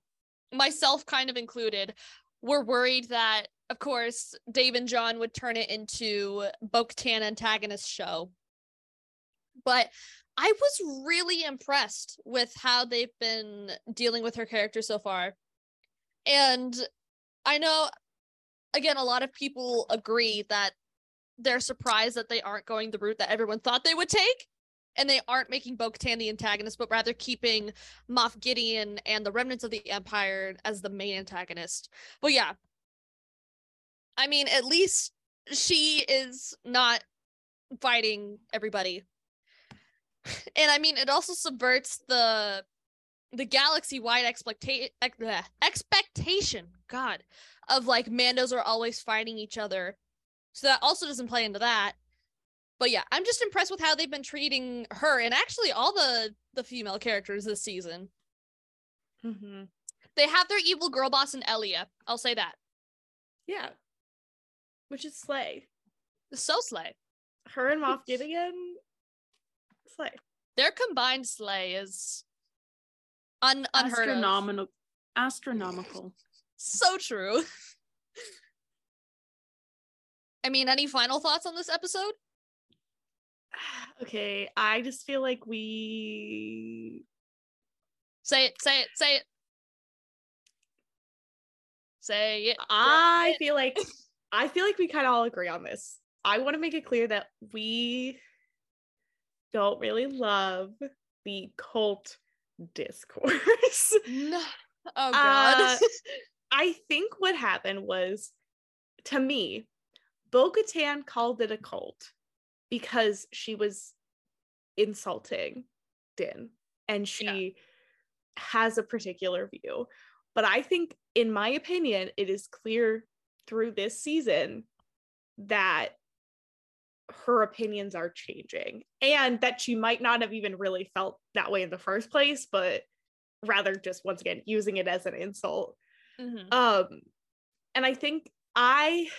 [SPEAKER 1] myself kind of included, were worried that of course Dave and Jon would turn it into Bo-Katan antagonist show. But I was really impressed with how they've been dealing with her character so far. And I know again a lot of people agree that they're surprised that they aren't going the route that everyone thought they would take. And they aren't making Bo Katan the antagonist, but rather keeping Moff Gideon and the remnants of the Empire as the main antagonist. But yeah. I mean, at least she is not fighting everybody. And I mean, it also subverts the the galaxy wide expecta- ex- bleh, expectation, God, of like Mandos are always fighting each other so that also doesn't play into that. But yeah, I'm just impressed with how they've been treating her and actually all the the female characters this season.
[SPEAKER 2] Mm-hmm.
[SPEAKER 1] They have their evil girl boss in Elia. I'll say that.
[SPEAKER 2] Yeah. Which is Slay.
[SPEAKER 1] So slay.
[SPEAKER 2] Her and Moff Gideon. Slay.
[SPEAKER 1] Their combined slay is un- unheard of.
[SPEAKER 3] Astronomical. Astronomical.
[SPEAKER 1] So true. I mean, any final thoughts on this episode?
[SPEAKER 2] Okay, I just feel like we
[SPEAKER 1] Say it, say it, say it. Say it.
[SPEAKER 2] I feel like I feel like we kind of all agree on this. I want to make it clear that we don't really love the cult discourse.
[SPEAKER 1] No. Oh god.
[SPEAKER 2] Uh, I think what happened was, to me, Bo Katan called it a cult because she was insulting Din and she has a particular view. But I think, in my opinion, it is clear through this season that her opinions are changing and that she might not have even really felt that way in the first place, but rather just once again using it as an insult.
[SPEAKER 1] Mhm.
[SPEAKER 2] Um, and I think I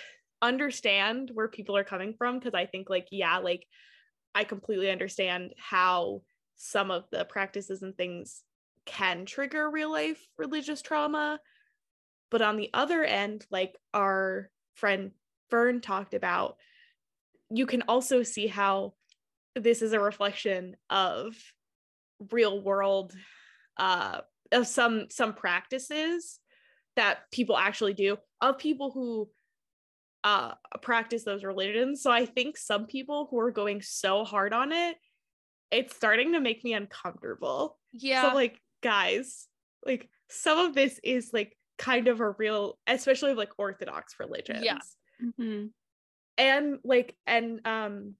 [SPEAKER 2] understand where people are coming from because I think, like, yeah, like I completely understand how some of the practices and things can trigger real life religious trauma. But on the other end, like our friend Fern talked about, you can also see how this is a reflection of real world uh of some some practices that people actually do of people who uh practice those religions so i think some people who are going so hard on it it's starting to make me uncomfortable
[SPEAKER 1] Yeah.
[SPEAKER 2] so like guys like some of this is like kind of a real especially like orthodox religions
[SPEAKER 3] Mhm.
[SPEAKER 2] and like and um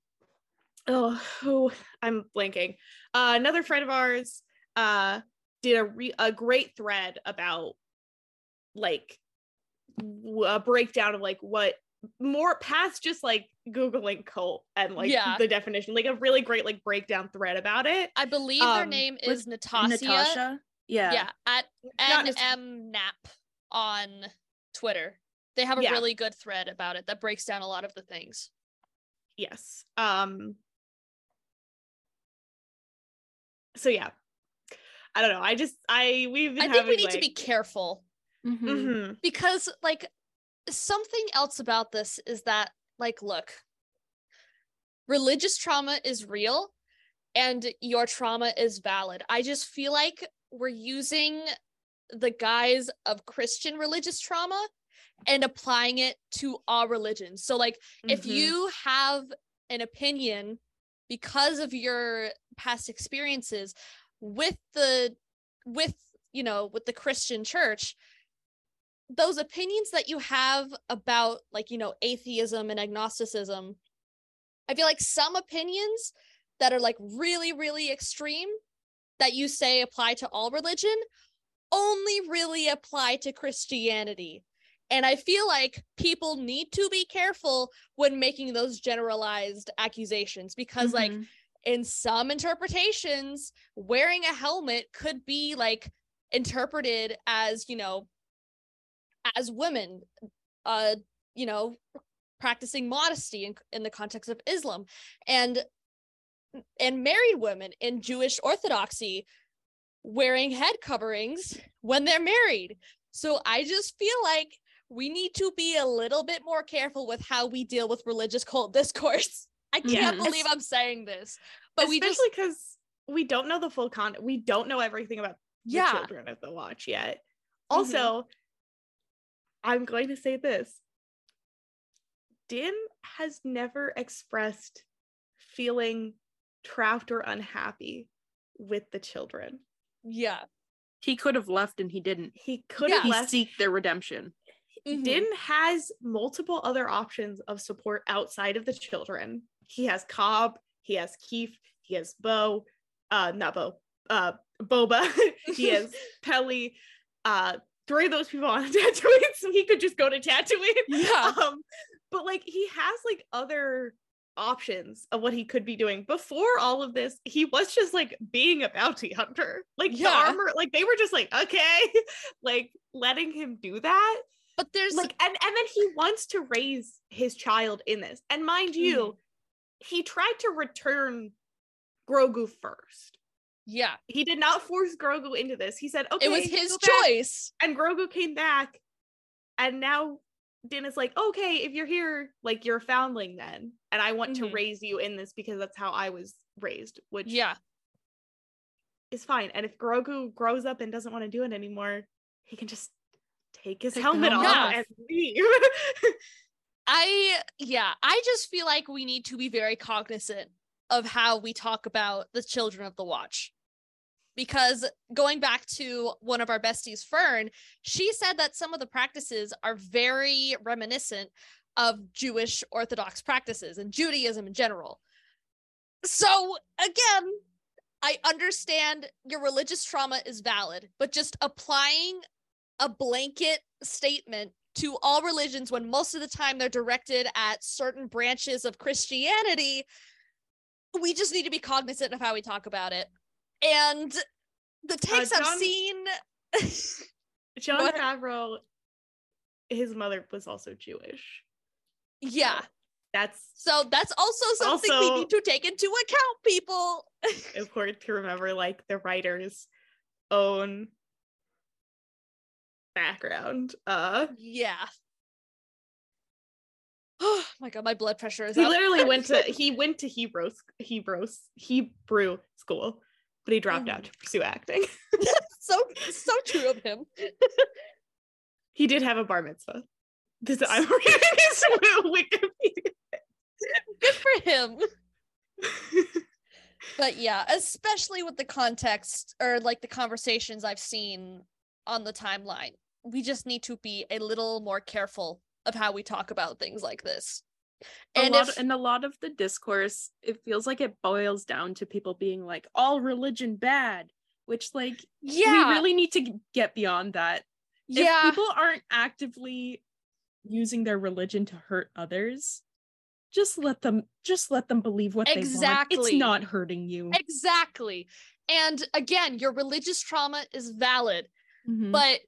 [SPEAKER 2] oh who i'm blanking uh, another friend of ours uh did a re- a great thread about like w- a breakdown of like what more past just like googling cult and like
[SPEAKER 1] Yeah.
[SPEAKER 2] the definition like a really great like breakdown thread about it
[SPEAKER 1] I believe their
[SPEAKER 2] um,
[SPEAKER 1] name is Natasha.
[SPEAKER 3] Natasha. Yeah.
[SPEAKER 1] Yeah, at
[SPEAKER 2] Not Nat-
[SPEAKER 1] NM on Twitter. They have a
[SPEAKER 2] Yeah.
[SPEAKER 1] really good thread about it that breaks down a lot of the things.
[SPEAKER 2] yes um so yeah i don't know i just i we've been
[SPEAKER 1] I think we
[SPEAKER 2] having,
[SPEAKER 1] need to be
[SPEAKER 2] like-
[SPEAKER 1] careful
[SPEAKER 3] Mhm.
[SPEAKER 2] Mhm.
[SPEAKER 1] because like something else about this is that like look religious trauma is real and your trauma is valid i just feel like we're using the guise of christian religious trauma and applying it to all religions so like if
[SPEAKER 2] Mhm.
[SPEAKER 1] you have an opinion because of your past experiences with the with you know with the christian church those opinions that you have about like you know atheism and agnosticism I feel like some opinions that are like really, really extreme that you say apply to all religion only really apply to Christianity. And I feel like people need to be careful when making those generalized accusations because, like,
[SPEAKER 3] Mhm.
[SPEAKER 1] in some interpretations, wearing a helmet could be like interpreted as, you know, as women, uh, you know, practicing modesty in, in the context of Islam. And and married women in Jewish orthodoxy wearing head coverings when they're married. So I just feel like we need to be a little bit more careful with how we deal with religious cult discourse. I can't
[SPEAKER 3] Mhm.
[SPEAKER 1] believe I'm saying this, but we just
[SPEAKER 2] especially because we don't know the full content. We don't know everything about the
[SPEAKER 1] yeah,
[SPEAKER 2] children of the watch yet. Also, I'm going to say this. Din has never expressed feeling trapped or unhappy with the children.
[SPEAKER 1] Yeah.
[SPEAKER 3] He could have left and he didn't.
[SPEAKER 2] He could
[SPEAKER 1] Yeah.
[SPEAKER 2] have
[SPEAKER 3] He
[SPEAKER 2] left.
[SPEAKER 3] seek their redemption.
[SPEAKER 1] Mhm.
[SPEAKER 2] Din has multiple other options of support outside of the children. He has Cobb, he has Keith, he has Bo, uh, not Bo, uh, Boba, he has Peli, uh, three of those people on Tatooine, so he could just go to Tatooine.
[SPEAKER 1] Yeah.
[SPEAKER 2] Um, but like he has like other options of what he could be doing. Before all of this, he was just like being a bounty hunter. Like the armor, like they were just like, okay, like letting him do that
[SPEAKER 1] But there's
[SPEAKER 2] like and and then he wants to raise his child in this and mind you
[SPEAKER 1] Mm-hmm.
[SPEAKER 2] he tried to return grogu first
[SPEAKER 1] yeah,
[SPEAKER 2] he did not force grogu into this he said okay
[SPEAKER 1] it was his
[SPEAKER 2] go back."
[SPEAKER 1] choice.
[SPEAKER 2] and grogu came back and now din is like okay if you're here like you're a foundling then and i want
[SPEAKER 1] Mhm.
[SPEAKER 2] to raise you in this because that's how i was raised which
[SPEAKER 1] Yeah.
[SPEAKER 2] is fine and if grogu grows up and doesn't want to do it anymore he can just take his
[SPEAKER 3] Take
[SPEAKER 2] helmet, off
[SPEAKER 1] off.
[SPEAKER 2] and leave
[SPEAKER 1] I yeah, I just feel like we need to be very cognizant of how we talk about the children of the watch. Because going back to one of our besties, Fern, she said that some of the practices are very reminiscent of Jewish Orthodox practices and Judaism in general. So, again, I understand your religious trauma is valid, but just applying a blanket statement to all religions when most of the time they're directed at certain branches of Christianity, we just need to be cognizant of how we talk about it. And the takes I've seen, Jon ahead.
[SPEAKER 2] Favreau, his mother was also Jewish.
[SPEAKER 1] yeah.
[SPEAKER 2] That's
[SPEAKER 1] So that's also something we need to take into account, people.
[SPEAKER 2] important to remember, like the writer's own background. Uh,
[SPEAKER 1] Yeah. Oh my god, my blood pressure is
[SPEAKER 2] he
[SPEAKER 1] up.
[SPEAKER 2] literally went to he went to Hebrew Hebrew Hebrew school, but he dropped mm. out to pursue acting.
[SPEAKER 1] so so true of him.
[SPEAKER 2] he did have a bar mitzvah. This I'm reading his Wikipedia.
[SPEAKER 1] Good for him. but yeah, especially with the context or like the conversations I've seen on the timeline, we just need to be a little more careful of how we talk about things like this.
[SPEAKER 3] A
[SPEAKER 1] And
[SPEAKER 3] lot
[SPEAKER 1] if
[SPEAKER 3] and a lot of the discourse it feels like it boils down to people being like all religion bad which like
[SPEAKER 1] yeah,
[SPEAKER 3] we really need to get beyond that
[SPEAKER 1] yeah,
[SPEAKER 3] if people aren't actively using their religion to hurt others just let them just let them believe what they want
[SPEAKER 1] Exactly.
[SPEAKER 3] it's not hurting you
[SPEAKER 1] exactly. And again, your religious trauma is valid,
[SPEAKER 3] Mhm.
[SPEAKER 1] but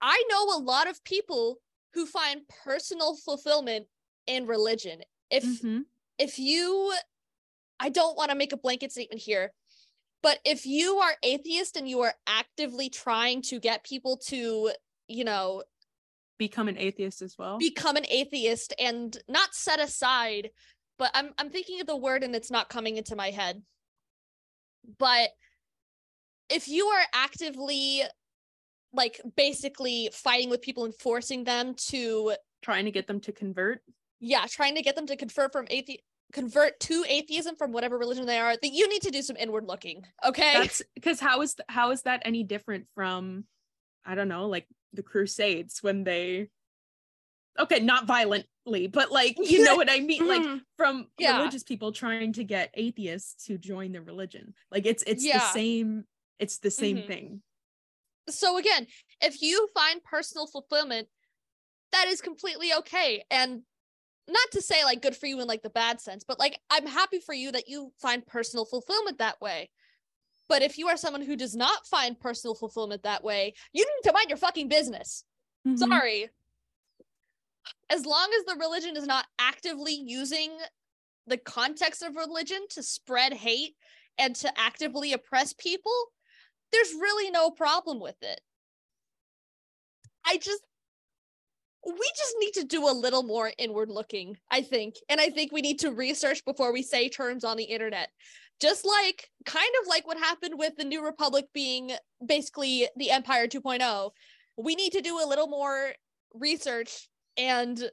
[SPEAKER 1] I know a lot of people who find personal fulfillment in religion. If
[SPEAKER 3] Mhm.
[SPEAKER 1] if you I don't want to make a blanket statement here, but if you are atheist and you are actively trying to get people to, you know,
[SPEAKER 3] become an atheist as well
[SPEAKER 1] become an atheist and not set aside, but I'm I'm thinking of the word and it's not coming into my head. But if you are actively like basically fighting with people and forcing them to
[SPEAKER 3] trying to get them to convert
[SPEAKER 1] yeah, trying to get them to convert from athe convert to atheism from whatever religion they are, that you need to do some inward looking. Okay.
[SPEAKER 3] because how is th- how is that any different from i don't know like the crusades when they okay not violently, but like you know what I mean, like
[SPEAKER 2] Mhm.
[SPEAKER 3] from
[SPEAKER 1] Yeah.
[SPEAKER 3] religious people trying to get atheists to join the religion. Like it's it's the same. It's the same
[SPEAKER 1] Mhm.
[SPEAKER 3] thing.
[SPEAKER 1] so again, if you find personal fulfillment, that is completely okay. And not to say like good for you in like the bad sense, but like I'm happy for you that you find personal fulfillment that way. But if you are someone who does not find personal fulfillment that way, you need to mind your fucking business.
[SPEAKER 3] Mhm.
[SPEAKER 1] Sorry. As long as the religion is not actively using the context of religion to spread hate and to actively oppress people, there's really no problem with it. I just we just need to do a little more inward looking, I think. And I think we need to research before we say terms on the internet. Just like kind of like what happened with the New Republic being basically the Empire 2.0, we need to do a little more research and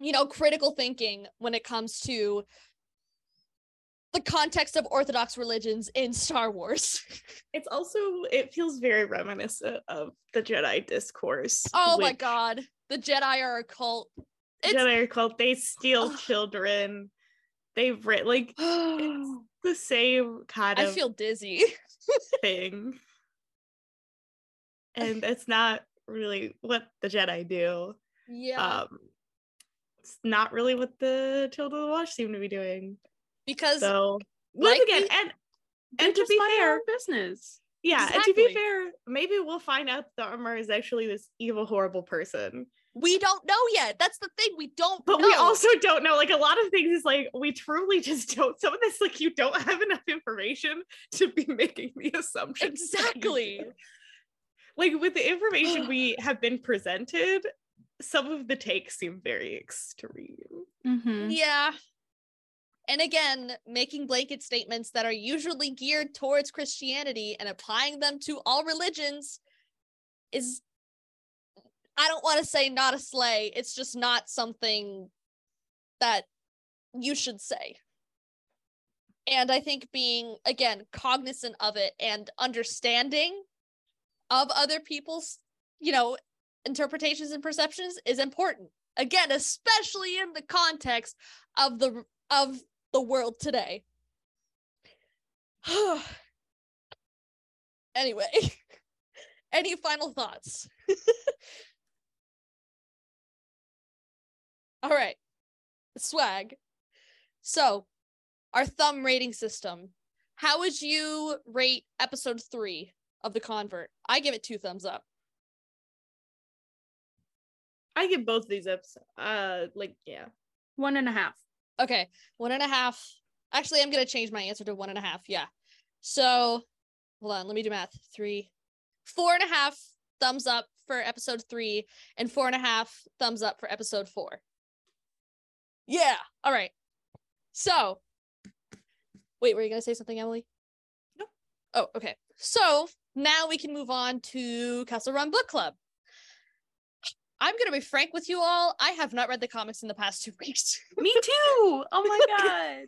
[SPEAKER 1] you know critical thinking when it comes to the context of orthodox religions in Star Wars.
[SPEAKER 2] It's also it feels very reminiscent of the Jedi discourse.
[SPEAKER 1] oh my god, the Jedi are a cult. It's
[SPEAKER 2] Jedi are called they steal children. They've written like
[SPEAKER 1] I
[SPEAKER 2] the same kind of I
[SPEAKER 1] feel dizzy.
[SPEAKER 2] thing. And it's not really what the Jedi do.
[SPEAKER 1] Yeah,
[SPEAKER 2] Um it's not really what the Children of the Watch seem to be doing.
[SPEAKER 1] Because
[SPEAKER 2] So
[SPEAKER 1] like
[SPEAKER 2] once again,
[SPEAKER 1] we-
[SPEAKER 2] and and to be fair,
[SPEAKER 3] business.
[SPEAKER 2] yeah, and to be fair, maybe we'll find out the armor is actually this evil, horrible person.
[SPEAKER 1] we don't know yet. That's the thing. We don't
[SPEAKER 2] But
[SPEAKER 1] know.
[SPEAKER 2] we also don't know. Like a lot of things is like we truly just don't. Some of this, like you don't have enough information to be making the assumptions.
[SPEAKER 1] Exactly.
[SPEAKER 2] Like with the information we have been presented, some of the takes seem very extreme.
[SPEAKER 3] Mhm.
[SPEAKER 1] Yeah. And again, making blanket statements that are usually geared towards Christianity and applying them to all religions is, I don't want to say not a slay. It's just not something that you should say. And I think being, again, cognizant of it and understanding of other people's, you know, interpretations and perceptions is important. Again, especially in the context of the of the world today. anyway, any final thoughts? All right. Swag. So, our thumb rating system. How would you rate episode 3 of The Convert? I give it 2 thumbs up.
[SPEAKER 2] I give both these episodes, uh, like yeah,
[SPEAKER 3] One and a half.
[SPEAKER 1] Okay, one and a half. Actually, I'm gonna change my answer to one and a half. Yeah. So, hold on. Let me do math. Three, four and a half thumbs up for episode three, and four and a half thumbs up for episode four. Yeah. All right. So, wait, were you gonna say something, Emily?
[SPEAKER 2] Nope.
[SPEAKER 1] Oh, okay. So now we can move on to Kessel Run Book Club. I'm gonna be frank with you all. I have not read the comics in the past two weeks.
[SPEAKER 3] Me too. Oh my god.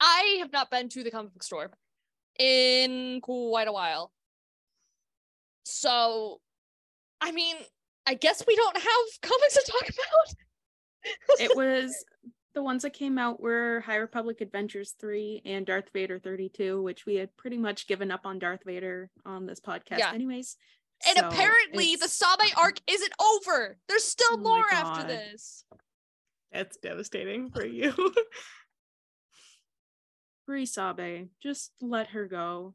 [SPEAKER 1] I have not been to the comic book store in quite a while. So, I mean, I guess we don't have comics to talk about.
[SPEAKER 3] it was the ones that came out were High Republic Adventures 3 and Darth Vader 32, which we had pretty much given up on Darth Vader on this podcast,
[SPEAKER 1] Yeah.
[SPEAKER 3] anyways.
[SPEAKER 1] And
[SPEAKER 3] So
[SPEAKER 1] apparently, the Sabe arc isn't over. There's still
[SPEAKER 3] Oh
[SPEAKER 1] more after this.
[SPEAKER 2] that's devastating for you.
[SPEAKER 3] Free Sabe, just let her go.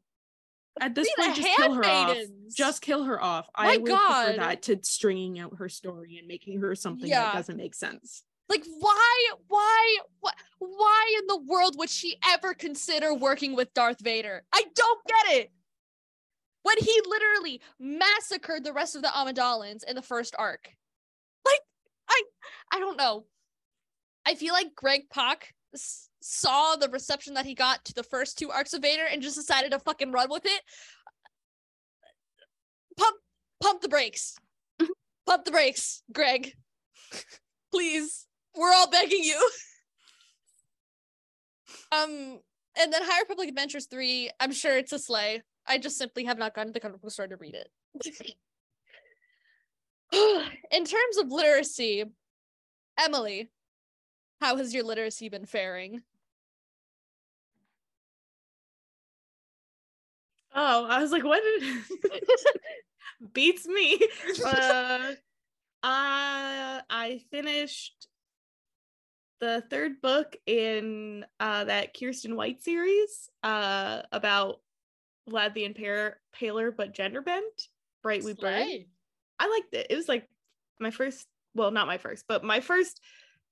[SPEAKER 3] At this
[SPEAKER 1] the
[SPEAKER 3] point, just kill her off. Just kill her off.
[SPEAKER 1] My
[SPEAKER 3] I would
[SPEAKER 1] God.
[SPEAKER 3] prefer that to stringing out her story and making her something
[SPEAKER 1] Yeah.
[SPEAKER 3] that doesn't make sense.
[SPEAKER 1] Like, why, why, why, why in the world would she ever consider working with Darth Vader? I don't get it. When he literally massacred the rest of the Amidalans in the first arc, like, I, I don't know. I feel like Greg Pak s- saw the reception that he got to the first two arcs of Vader and just decided to fucking run with it. Pump, pump the brakes. pump the brakes, Greg. Please. We're all begging you. um, and then High Republic Adventures 3, I'm sure it's a slay. I just simply have not gone to the comic book store to read it. In terms of literacy, Emily, how has your literacy been faring?
[SPEAKER 2] Oh, I was like, what? Did... Beats me. Uh, uh, I finished the third book in uh, that Kiersten White series uh, about Vlad the Impaler, paler but gender bent. Bright We Burn. I liked it. It was like my first, well, not my first, but my first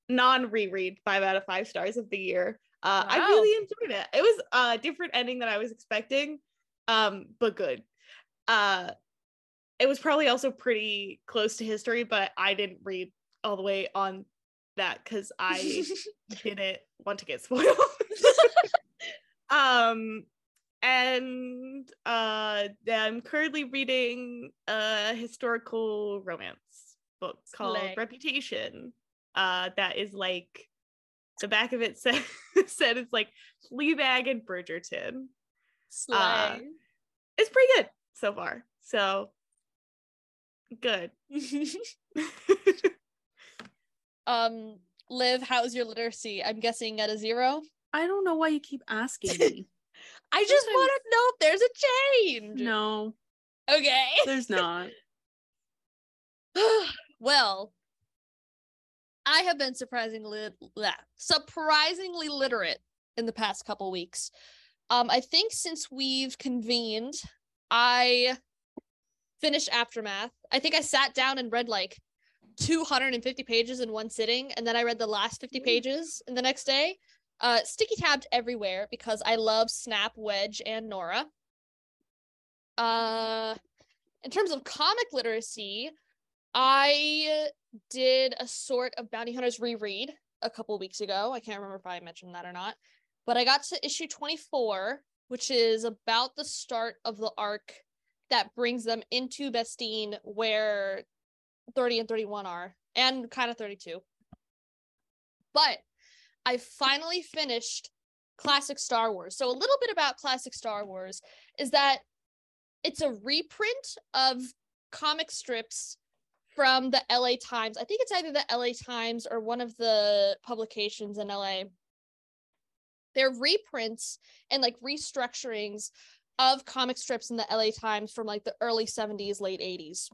[SPEAKER 2] non reread five out of five stars of the year. Uh, I really enjoyed it. It was a different ending than I was expecting, um, but good. Uh, it was probably also pretty close to history, but I didn't read all the way on that because I didn't want to get spoiled. um, and uh, I'm currently reading a historical romance book called
[SPEAKER 1] Slay.
[SPEAKER 2] Reputation. Uh, that is like the back of it said said it's like Fleabag and Bridgerton.
[SPEAKER 1] Slay.
[SPEAKER 2] Uh, It's pretty good so far. So good.
[SPEAKER 1] um, Liv, how's your literacy? I'm guessing at a zero.
[SPEAKER 3] I don't know why you keep asking me.
[SPEAKER 1] I just want to know if there's a change.
[SPEAKER 3] no,
[SPEAKER 1] Okay.
[SPEAKER 3] there's not.
[SPEAKER 1] well, I have been surprisingly surprisingly literate in the past couple weeks. Um, I think since we've convened, I finished Aftermath. I think I sat down and read like 250 pages in one sitting, and then I read the last 50 pages in the next day. Uh, sticky tabbed everywhere because I love Snap, Wedge, and Norra. Uh, in terms of comic literacy, I did a sort of Bounty Hunters reread a couple weeks ago. I can't remember if I mentioned that or not. But I got to issue 24, which is about the start of the arc that brings them into Bestine where 30 and 31 are, and kind of 32. But I finally finished classic Star Wars. So a little bit about classic Star Wars is that it's a reprint of comic strips from the LA Times. I think it's either the LA Times or one of the publications in LA. They're reprints and like restructurings of comic strips in the LA Times from like the early 70s, late 80s.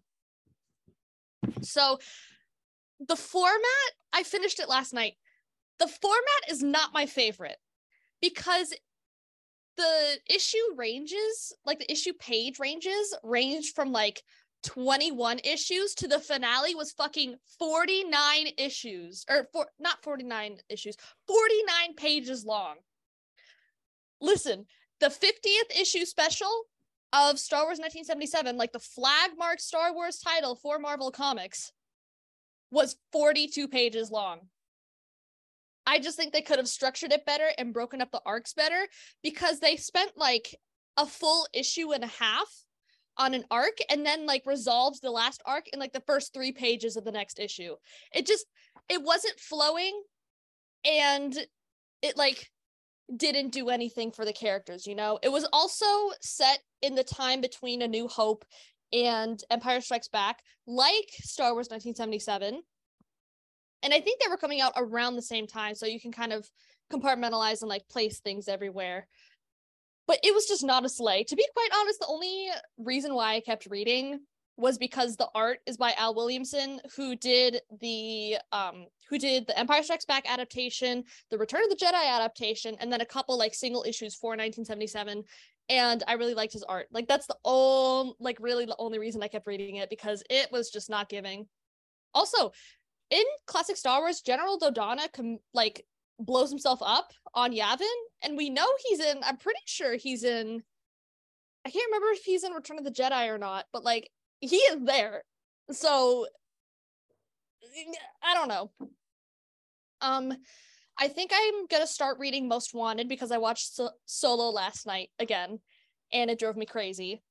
[SPEAKER 1] So the format, I finished it last night. The format is not my favorite because the issue ranges, like the issue page ranges, range from like 21 issues to the finale was fucking 49 issues or for not 49 issues 49 pages long. Listen the 50th issue special of star wars 1977 like the flag mark star wars title for marvel comics was 42 pages long i just think they could have structured it better and broken up the arcs better because they spent like a full issue and a half on an arc and then like resolved the last arc in like the first three pages of the next issue. It just it wasn't flowing and it like didn't do anything for the characters, you know? It was also set in the time between A New Hope and Empire Strikes Back, like Star Wars 1977. And I think they were coming out around the same time, so you can kind of compartmentalize and like place things everywhere but it was just not a slay. To be quite honest, the only reason why I kept reading was because the art is by Al Williamson, who did the um who did the Empire Strikes Back adaptation, the Return of the Jedi adaptation, and then a couple like single issues for 1977. And I really liked his art. Like that's the only like really the only reason I kept reading it because it was just not giving. Also, in classic Star Wars, General Dodonna com- like blows himself up on Yavin, and we know he's in. I'm pretty sure he's in. I can't remember if he's in Return of the Jedi or not, but like he is there. So I don't know. Um, I think I'm gonna start reading Most Wanted because I watched so- Solo last night again, and it drove me crazy.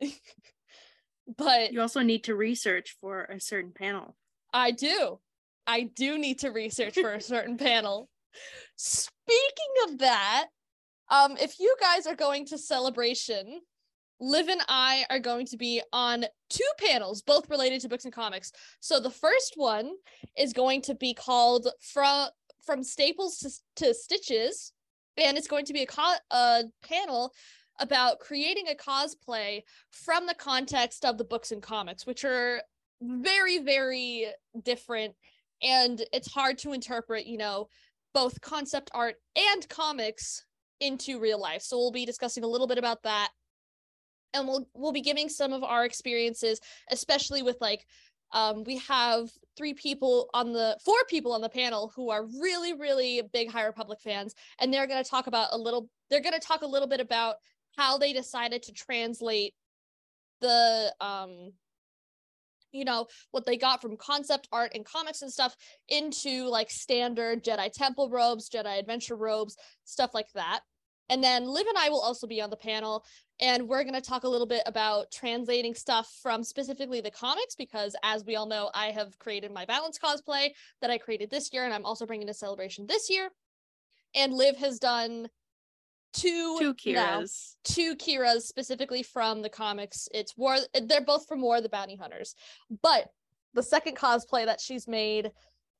[SPEAKER 1] but
[SPEAKER 3] You also need to research for a certain panel.
[SPEAKER 1] I do. I do need to research for a certain panel. Speaking of that, um, if you guys are going to celebration Liv and I are going to be on two panels, both related to books and comics. So the first one is going to be called from from staples to, to stitches, and it's going to be a, co- a panel about creating a cosplay from the context of the books and comics, which are very very different, and it's hard to interpret. You know, both concept art and comics into real life. So we'll be discussing a little bit about that and we'll we'll be giving some of our experiences especially with like um, we have three people on the four people on the panel who are really really big high republic fans and they're going to talk about a little they're going to talk a little bit about how they decided to translate the um you know what they got from concept art and comics and stuff into like standard jedi temple robes jedi adventure robes stuff like that. And then liv and i will also be on the panel and we're going to talk a little bit about translating stuff from specifically the comics because as we all know i have created my Valance cosplay that i created this year and i'm also bringing to celebration this year. And liv has done two
[SPEAKER 3] Two Qi'ras.
[SPEAKER 1] two Qi'ras specifically from the comics it's war they're both from war of the bounty hunters but the second cosplay that she's made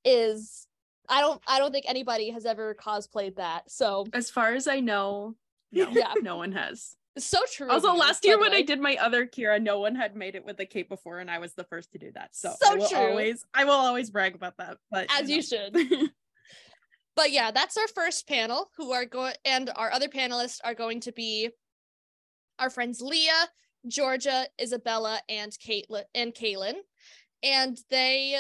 [SPEAKER 1] is i don't i don't think anybody has ever cosplayed that so
[SPEAKER 3] As far as I know, no,
[SPEAKER 1] Yeah.
[SPEAKER 3] no one has.
[SPEAKER 1] so true
[SPEAKER 3] Also, last year when I did my other Qi'ra, no one had made it with a cape before, and I was the first to do that. So,
[SPEAKER 1] So
[SPEAKER 3] I will
[SPEAKER 1] true.
[SPEAKER 3] always, I will always brag about that. But
[SPEAKER 1] as you should but yeah, that's our first panel who are going and our other panelists are going to be our friends Leah, Georgia, Isabella, and Caitlin and Kaylin. And they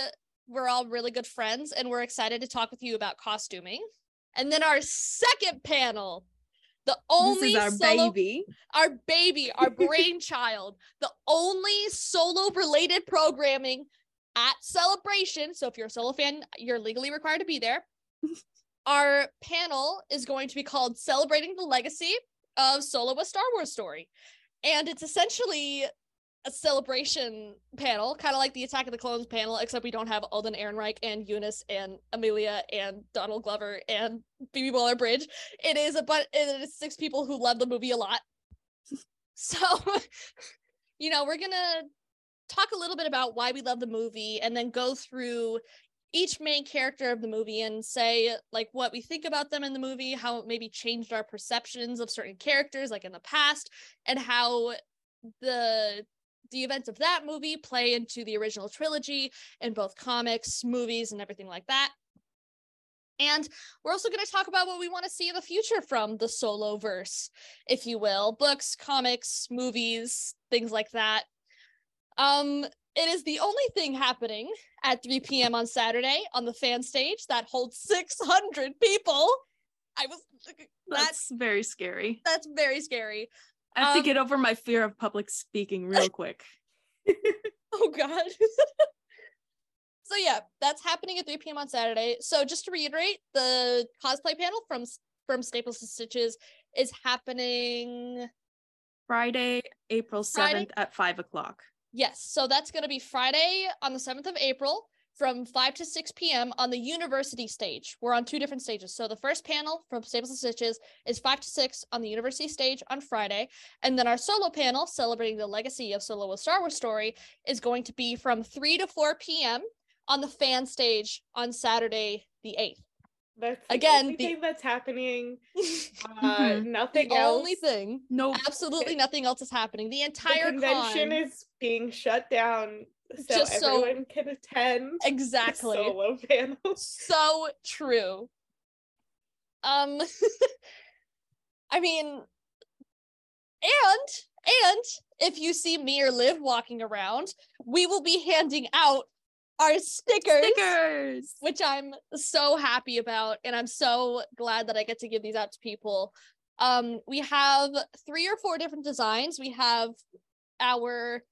[SPEAKER 1] were all really good friends and we're excited to talk with you about costuming. And then our second panel, the only
[SPEAKER 3] this is our
[SPEAKER 1] solo
[SPEAKER 3] baby.
[SPEAKER 1] our baby, our brainchild, the only solo related programming at Celebration. So if you're a solo fan, you're legally required to be there. Our panel is going to be called Celebrating the Legacy of Solo a Star Wars Story. And it's essentially a celebration panel, kind of like the Attack of the Clones panel, except we don't have Alden Ehrenreich and Eunice and Emilia and Donald Glover and Phoebe Waller-Bridge. It is a but it is six people who love the movie a lot. So, you know, we're gonna talk a little bit about why we love the movie and then go through each main character of the movie and say like what we think about them in the movie, how it maybe changed our perceptions of certain characters like in the past, and how the the events of that movie play into the original trilogy in both comics, movies, and everything like that. And we're also going to talk about what we want to see in the future from the solo verse, if you will books, comics, movies, things like that. Um, it is the only thing happening at 3 p.m. on Saturday on the fan stage that holds 600 people. I was that's
[SPEAKER 3] That's very scary.
[SPEAKER 1] that's very scary.
[SPEAKER 3] I have
[SPEAKER 1] Um,
[SPEAKER 3] to get over my fear of public speaking real quick.
[SPEAKER 1] Oh god. so yeah, that's happening at 3 p.m. on Saturday. So just to reiterate, the cosplay panel from from Staples to Stitches is happening.
[SPEAKER 3] Friday, April
[SPEAKER 1] Friday?
[SPEAKER 3] 7th at 5 o'clock.
[SPEAKER 1] Yes, so that's going to be Friday on the 7th of April from 5 to 6 p.m. on the university stage. We're on two different stages. So the first panel from Staples and Stitches is 5 to 6 on the university stage on Friday. And then our solo panel celebrating the legacy of Solo a Star Wars story is going to be from 3 to 4 p.m. on the fan stage on Saturday the 8th.
[SPEAKER 2] That's the
[SPEAKER 1] Again,
[SPEAKER 2] only
[SPEAKER 1] the-
[SPEAKER 2] thing that's happening. Uh,
[SPEAKER 3] Mhm.
[SPEAKER 2] Nothing
[SPEAKER 1] the
[SPEAKER 2] else.
[SPEAKER 1] only thing,
[SPEAKER 3] No,
[SPEAKER 1] absolutely nothing else is happening. The
[SPEAKER 2] The
[SPEAKER 1] entire
[SPEAKER 2] convention
[SPEAKER 1] con,
[SPEAKER 2] is being shut down so
[SPEAKER 1] Just so-
[SPEAKER 2] everyone can attend.
[SPEAKER 1] exactly.
[SPEAKER 2] Solo panel.
[SPEAKER 1] so true. Um I mean and and if you see me or Liv walking around, we will be handing out our stickers,
[SPEAKER 3] stickers.
[SPEAKER 1] which I'm so happy about and I'm so glad that I get to give these out to people. Um we have three or four different designs. We have our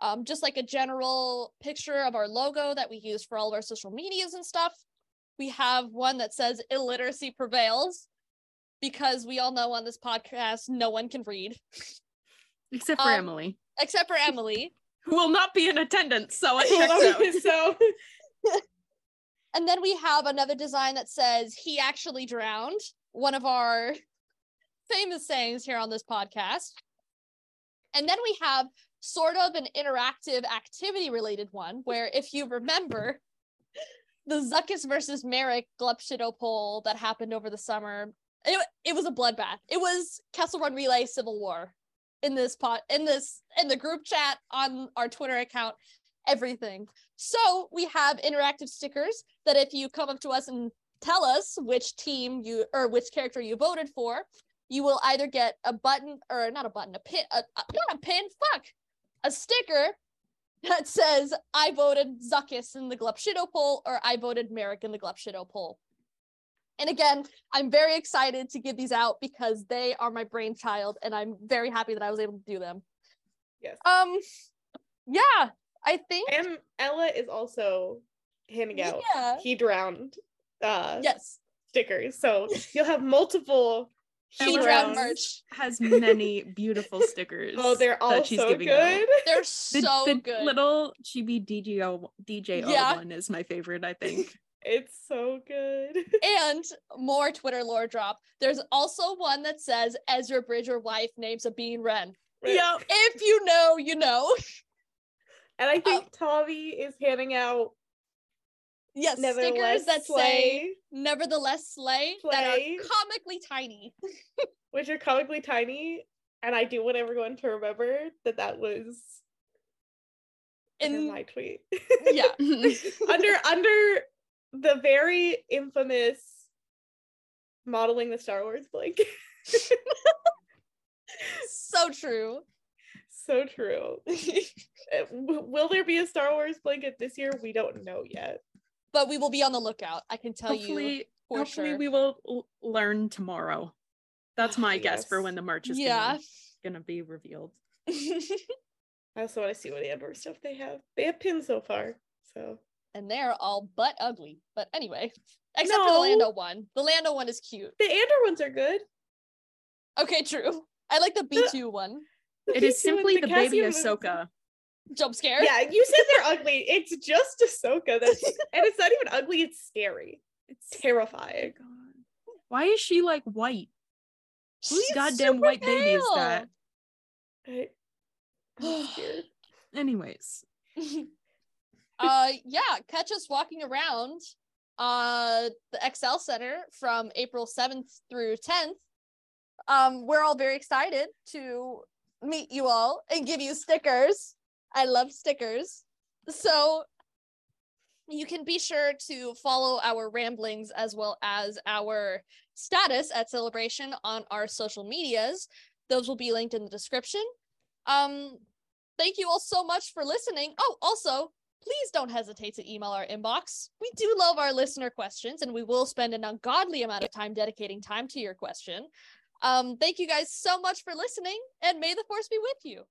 [SPEAKER 1] um, just like a general picture of our logo that we use for all of our social medias and stuff. We have one that says illiteracy prevails because we all know on this podcast no one can read
[SPEAKER 3] Except for
[SPEAKER 1] Um,
[SPEAKER 3] Emily,
[SPEAKER 1] except for Emily.
[SPEAKER 3] Who will not be in attendance. So I checked out.
[SPEAKER 2] so
[SPEAKER 1] And then we have another design that says he actually drowned, one of our famous sayings here on this podcast. And then we have sort of an interactive activity related one where if you remember the Zuckuss versus Merrick Glupshido poll that happened over the summer, it, it was a bloodbath. It was Kessel Run Relay Civil War in this pot in this in the group chat on our Twitter account, everything. So we have interactive stickers that if you come up to us and tell us which team you or which character you voted for, you will either get a button or not a button, a pin, a, a, not a pin, fuck, a sticker that says I voted Zuckus in the Glupshido poll or I voted Merrick in the Glupshido poll. And again, I'm very excited to give these out because they are my brainchild and I'm very happy that I was able to do them.
[SPEAKER 2] Yes.
[SPEAKER 1] Um yeah, I think
[SPEAKER 2] And Ella is also handing out
[SPEAKER 1] Yeah.
[SPEAKER 2] he drowned uh
[SPEAKER 1] yes,
[SPEAKER 2] stickers. So you'll have multiple
[SPEAKER 1] he
[SPEAKER 3] Ella
[SPEAKER 1] drowned merch.
[SPEAKER 3] Has many beautiful stickers.
[SPEAKER 2] Oh, they're all
[SPEAKER 3] that she's
[SPEAKER 2] so
[SPEAKER 3] giving
[SPEAKER 2] good.
[SPEAKER 3] out.
[SPEAKER 1] They're
[SPEAKER 3] The,
[SPEAKER 1] so
[SPEAKER 3] the
[SPEAKER 1] good.
[SPEAKER 3] little chibi DJO DJO
[SPEAKER 1] Yeah.
[SPEAKER 3] one is my favorite, I think.
[SPEAKER 2] It's so good.
[SPEAKER 1] and more Twitter lore drop. There's also one that says Ezra Bridger wife names a bean Ren.
[SPEAKER 3] yeah.
[SPEAKER 1] If you know, you know.
[SPEAKER 2] And I think uh, Tommy is handing out
[SPEAKER 1] Yes, stickers that say nevertheless slay, that are comically tiny.
[SPEAKER 2] which are comically tiny. And I do want everyone to remember that that was in
[SPEAKER 1] In
[SPEAKER 2] my tweet.
[SPEAKER 1] yeah,
[SPEAKER 2] under under the very infamous modeling the Star Wars blanket.
[SPEAKER 1] so true.
[SPEAKER 2] so true. Will there be a Star Wars blanket this year? We don't know yet.
[SPEAKER 1] But we will be on the lookout. I can tell you
[SPEAKER 3] hopefully,
[SPEAKER 1] for
[SPEAKER 3] hopefully
[SPEAKER 1] sure.
[SPEAKER 3] we will l- learn tomorrow. That's my guess for when the merch is
[SPEAKER 1] yeah.
[SPEAKER 3] gonna, gonna be revealed.
[SPEAKER 2] I also want to see what Andor stuff they have. They have pins so far, so
[SPEAKER 1] and they're all but ugly. But anyway, except for the
[SPEAKER 2] No.
[SPEAKER 1] Lando one. The Lando one is cute.
[SPEAKER 2] the Andor ones are good.
[SPEAKER 1] Okay, true. I like the B2 one.
[SPEAKER 2] The
[SPEAKER 3] It is
[SPEAKER 2] P2
[SPEAKER 3] simply
[SPEAKER 2] and
[SPEAKER 3] the baby
[SPEAKER 2] Cassian ones-
[SPEAKER 3] Ahsoka.
[SPEAKER 1] Jump scare.
[SPEAKER 2] Yeah, you said they're ugly. It's just Ahsoka that's and it's not even ugly, it's scary. It's terrifying.
[SPEAKER 3] Oh Why is she like white? Whose goddamn
[SPEAKER 1] super
[SPEAKER 3] white baby is that?
[SPEAKER 2] I,
[SPEAKER 3] Anyways,
[SPEAKER 1] uh yeah catch us walking around uh the ExCeL center from april 7th through 10th um we're all very excited to meet you all and give you stickers. I love stickers. So you can be sure to follow our ramblings as well as our status at celebration on our social medias. Those will be linked in the description. Um thank you all so much for listening. Oh also please don't hesitate to email our inbox. We do love our listener questions, and we will spend an ungodly amount of time dedicating time to your question. Um, thank you guys so much for listening, and may the force be with you.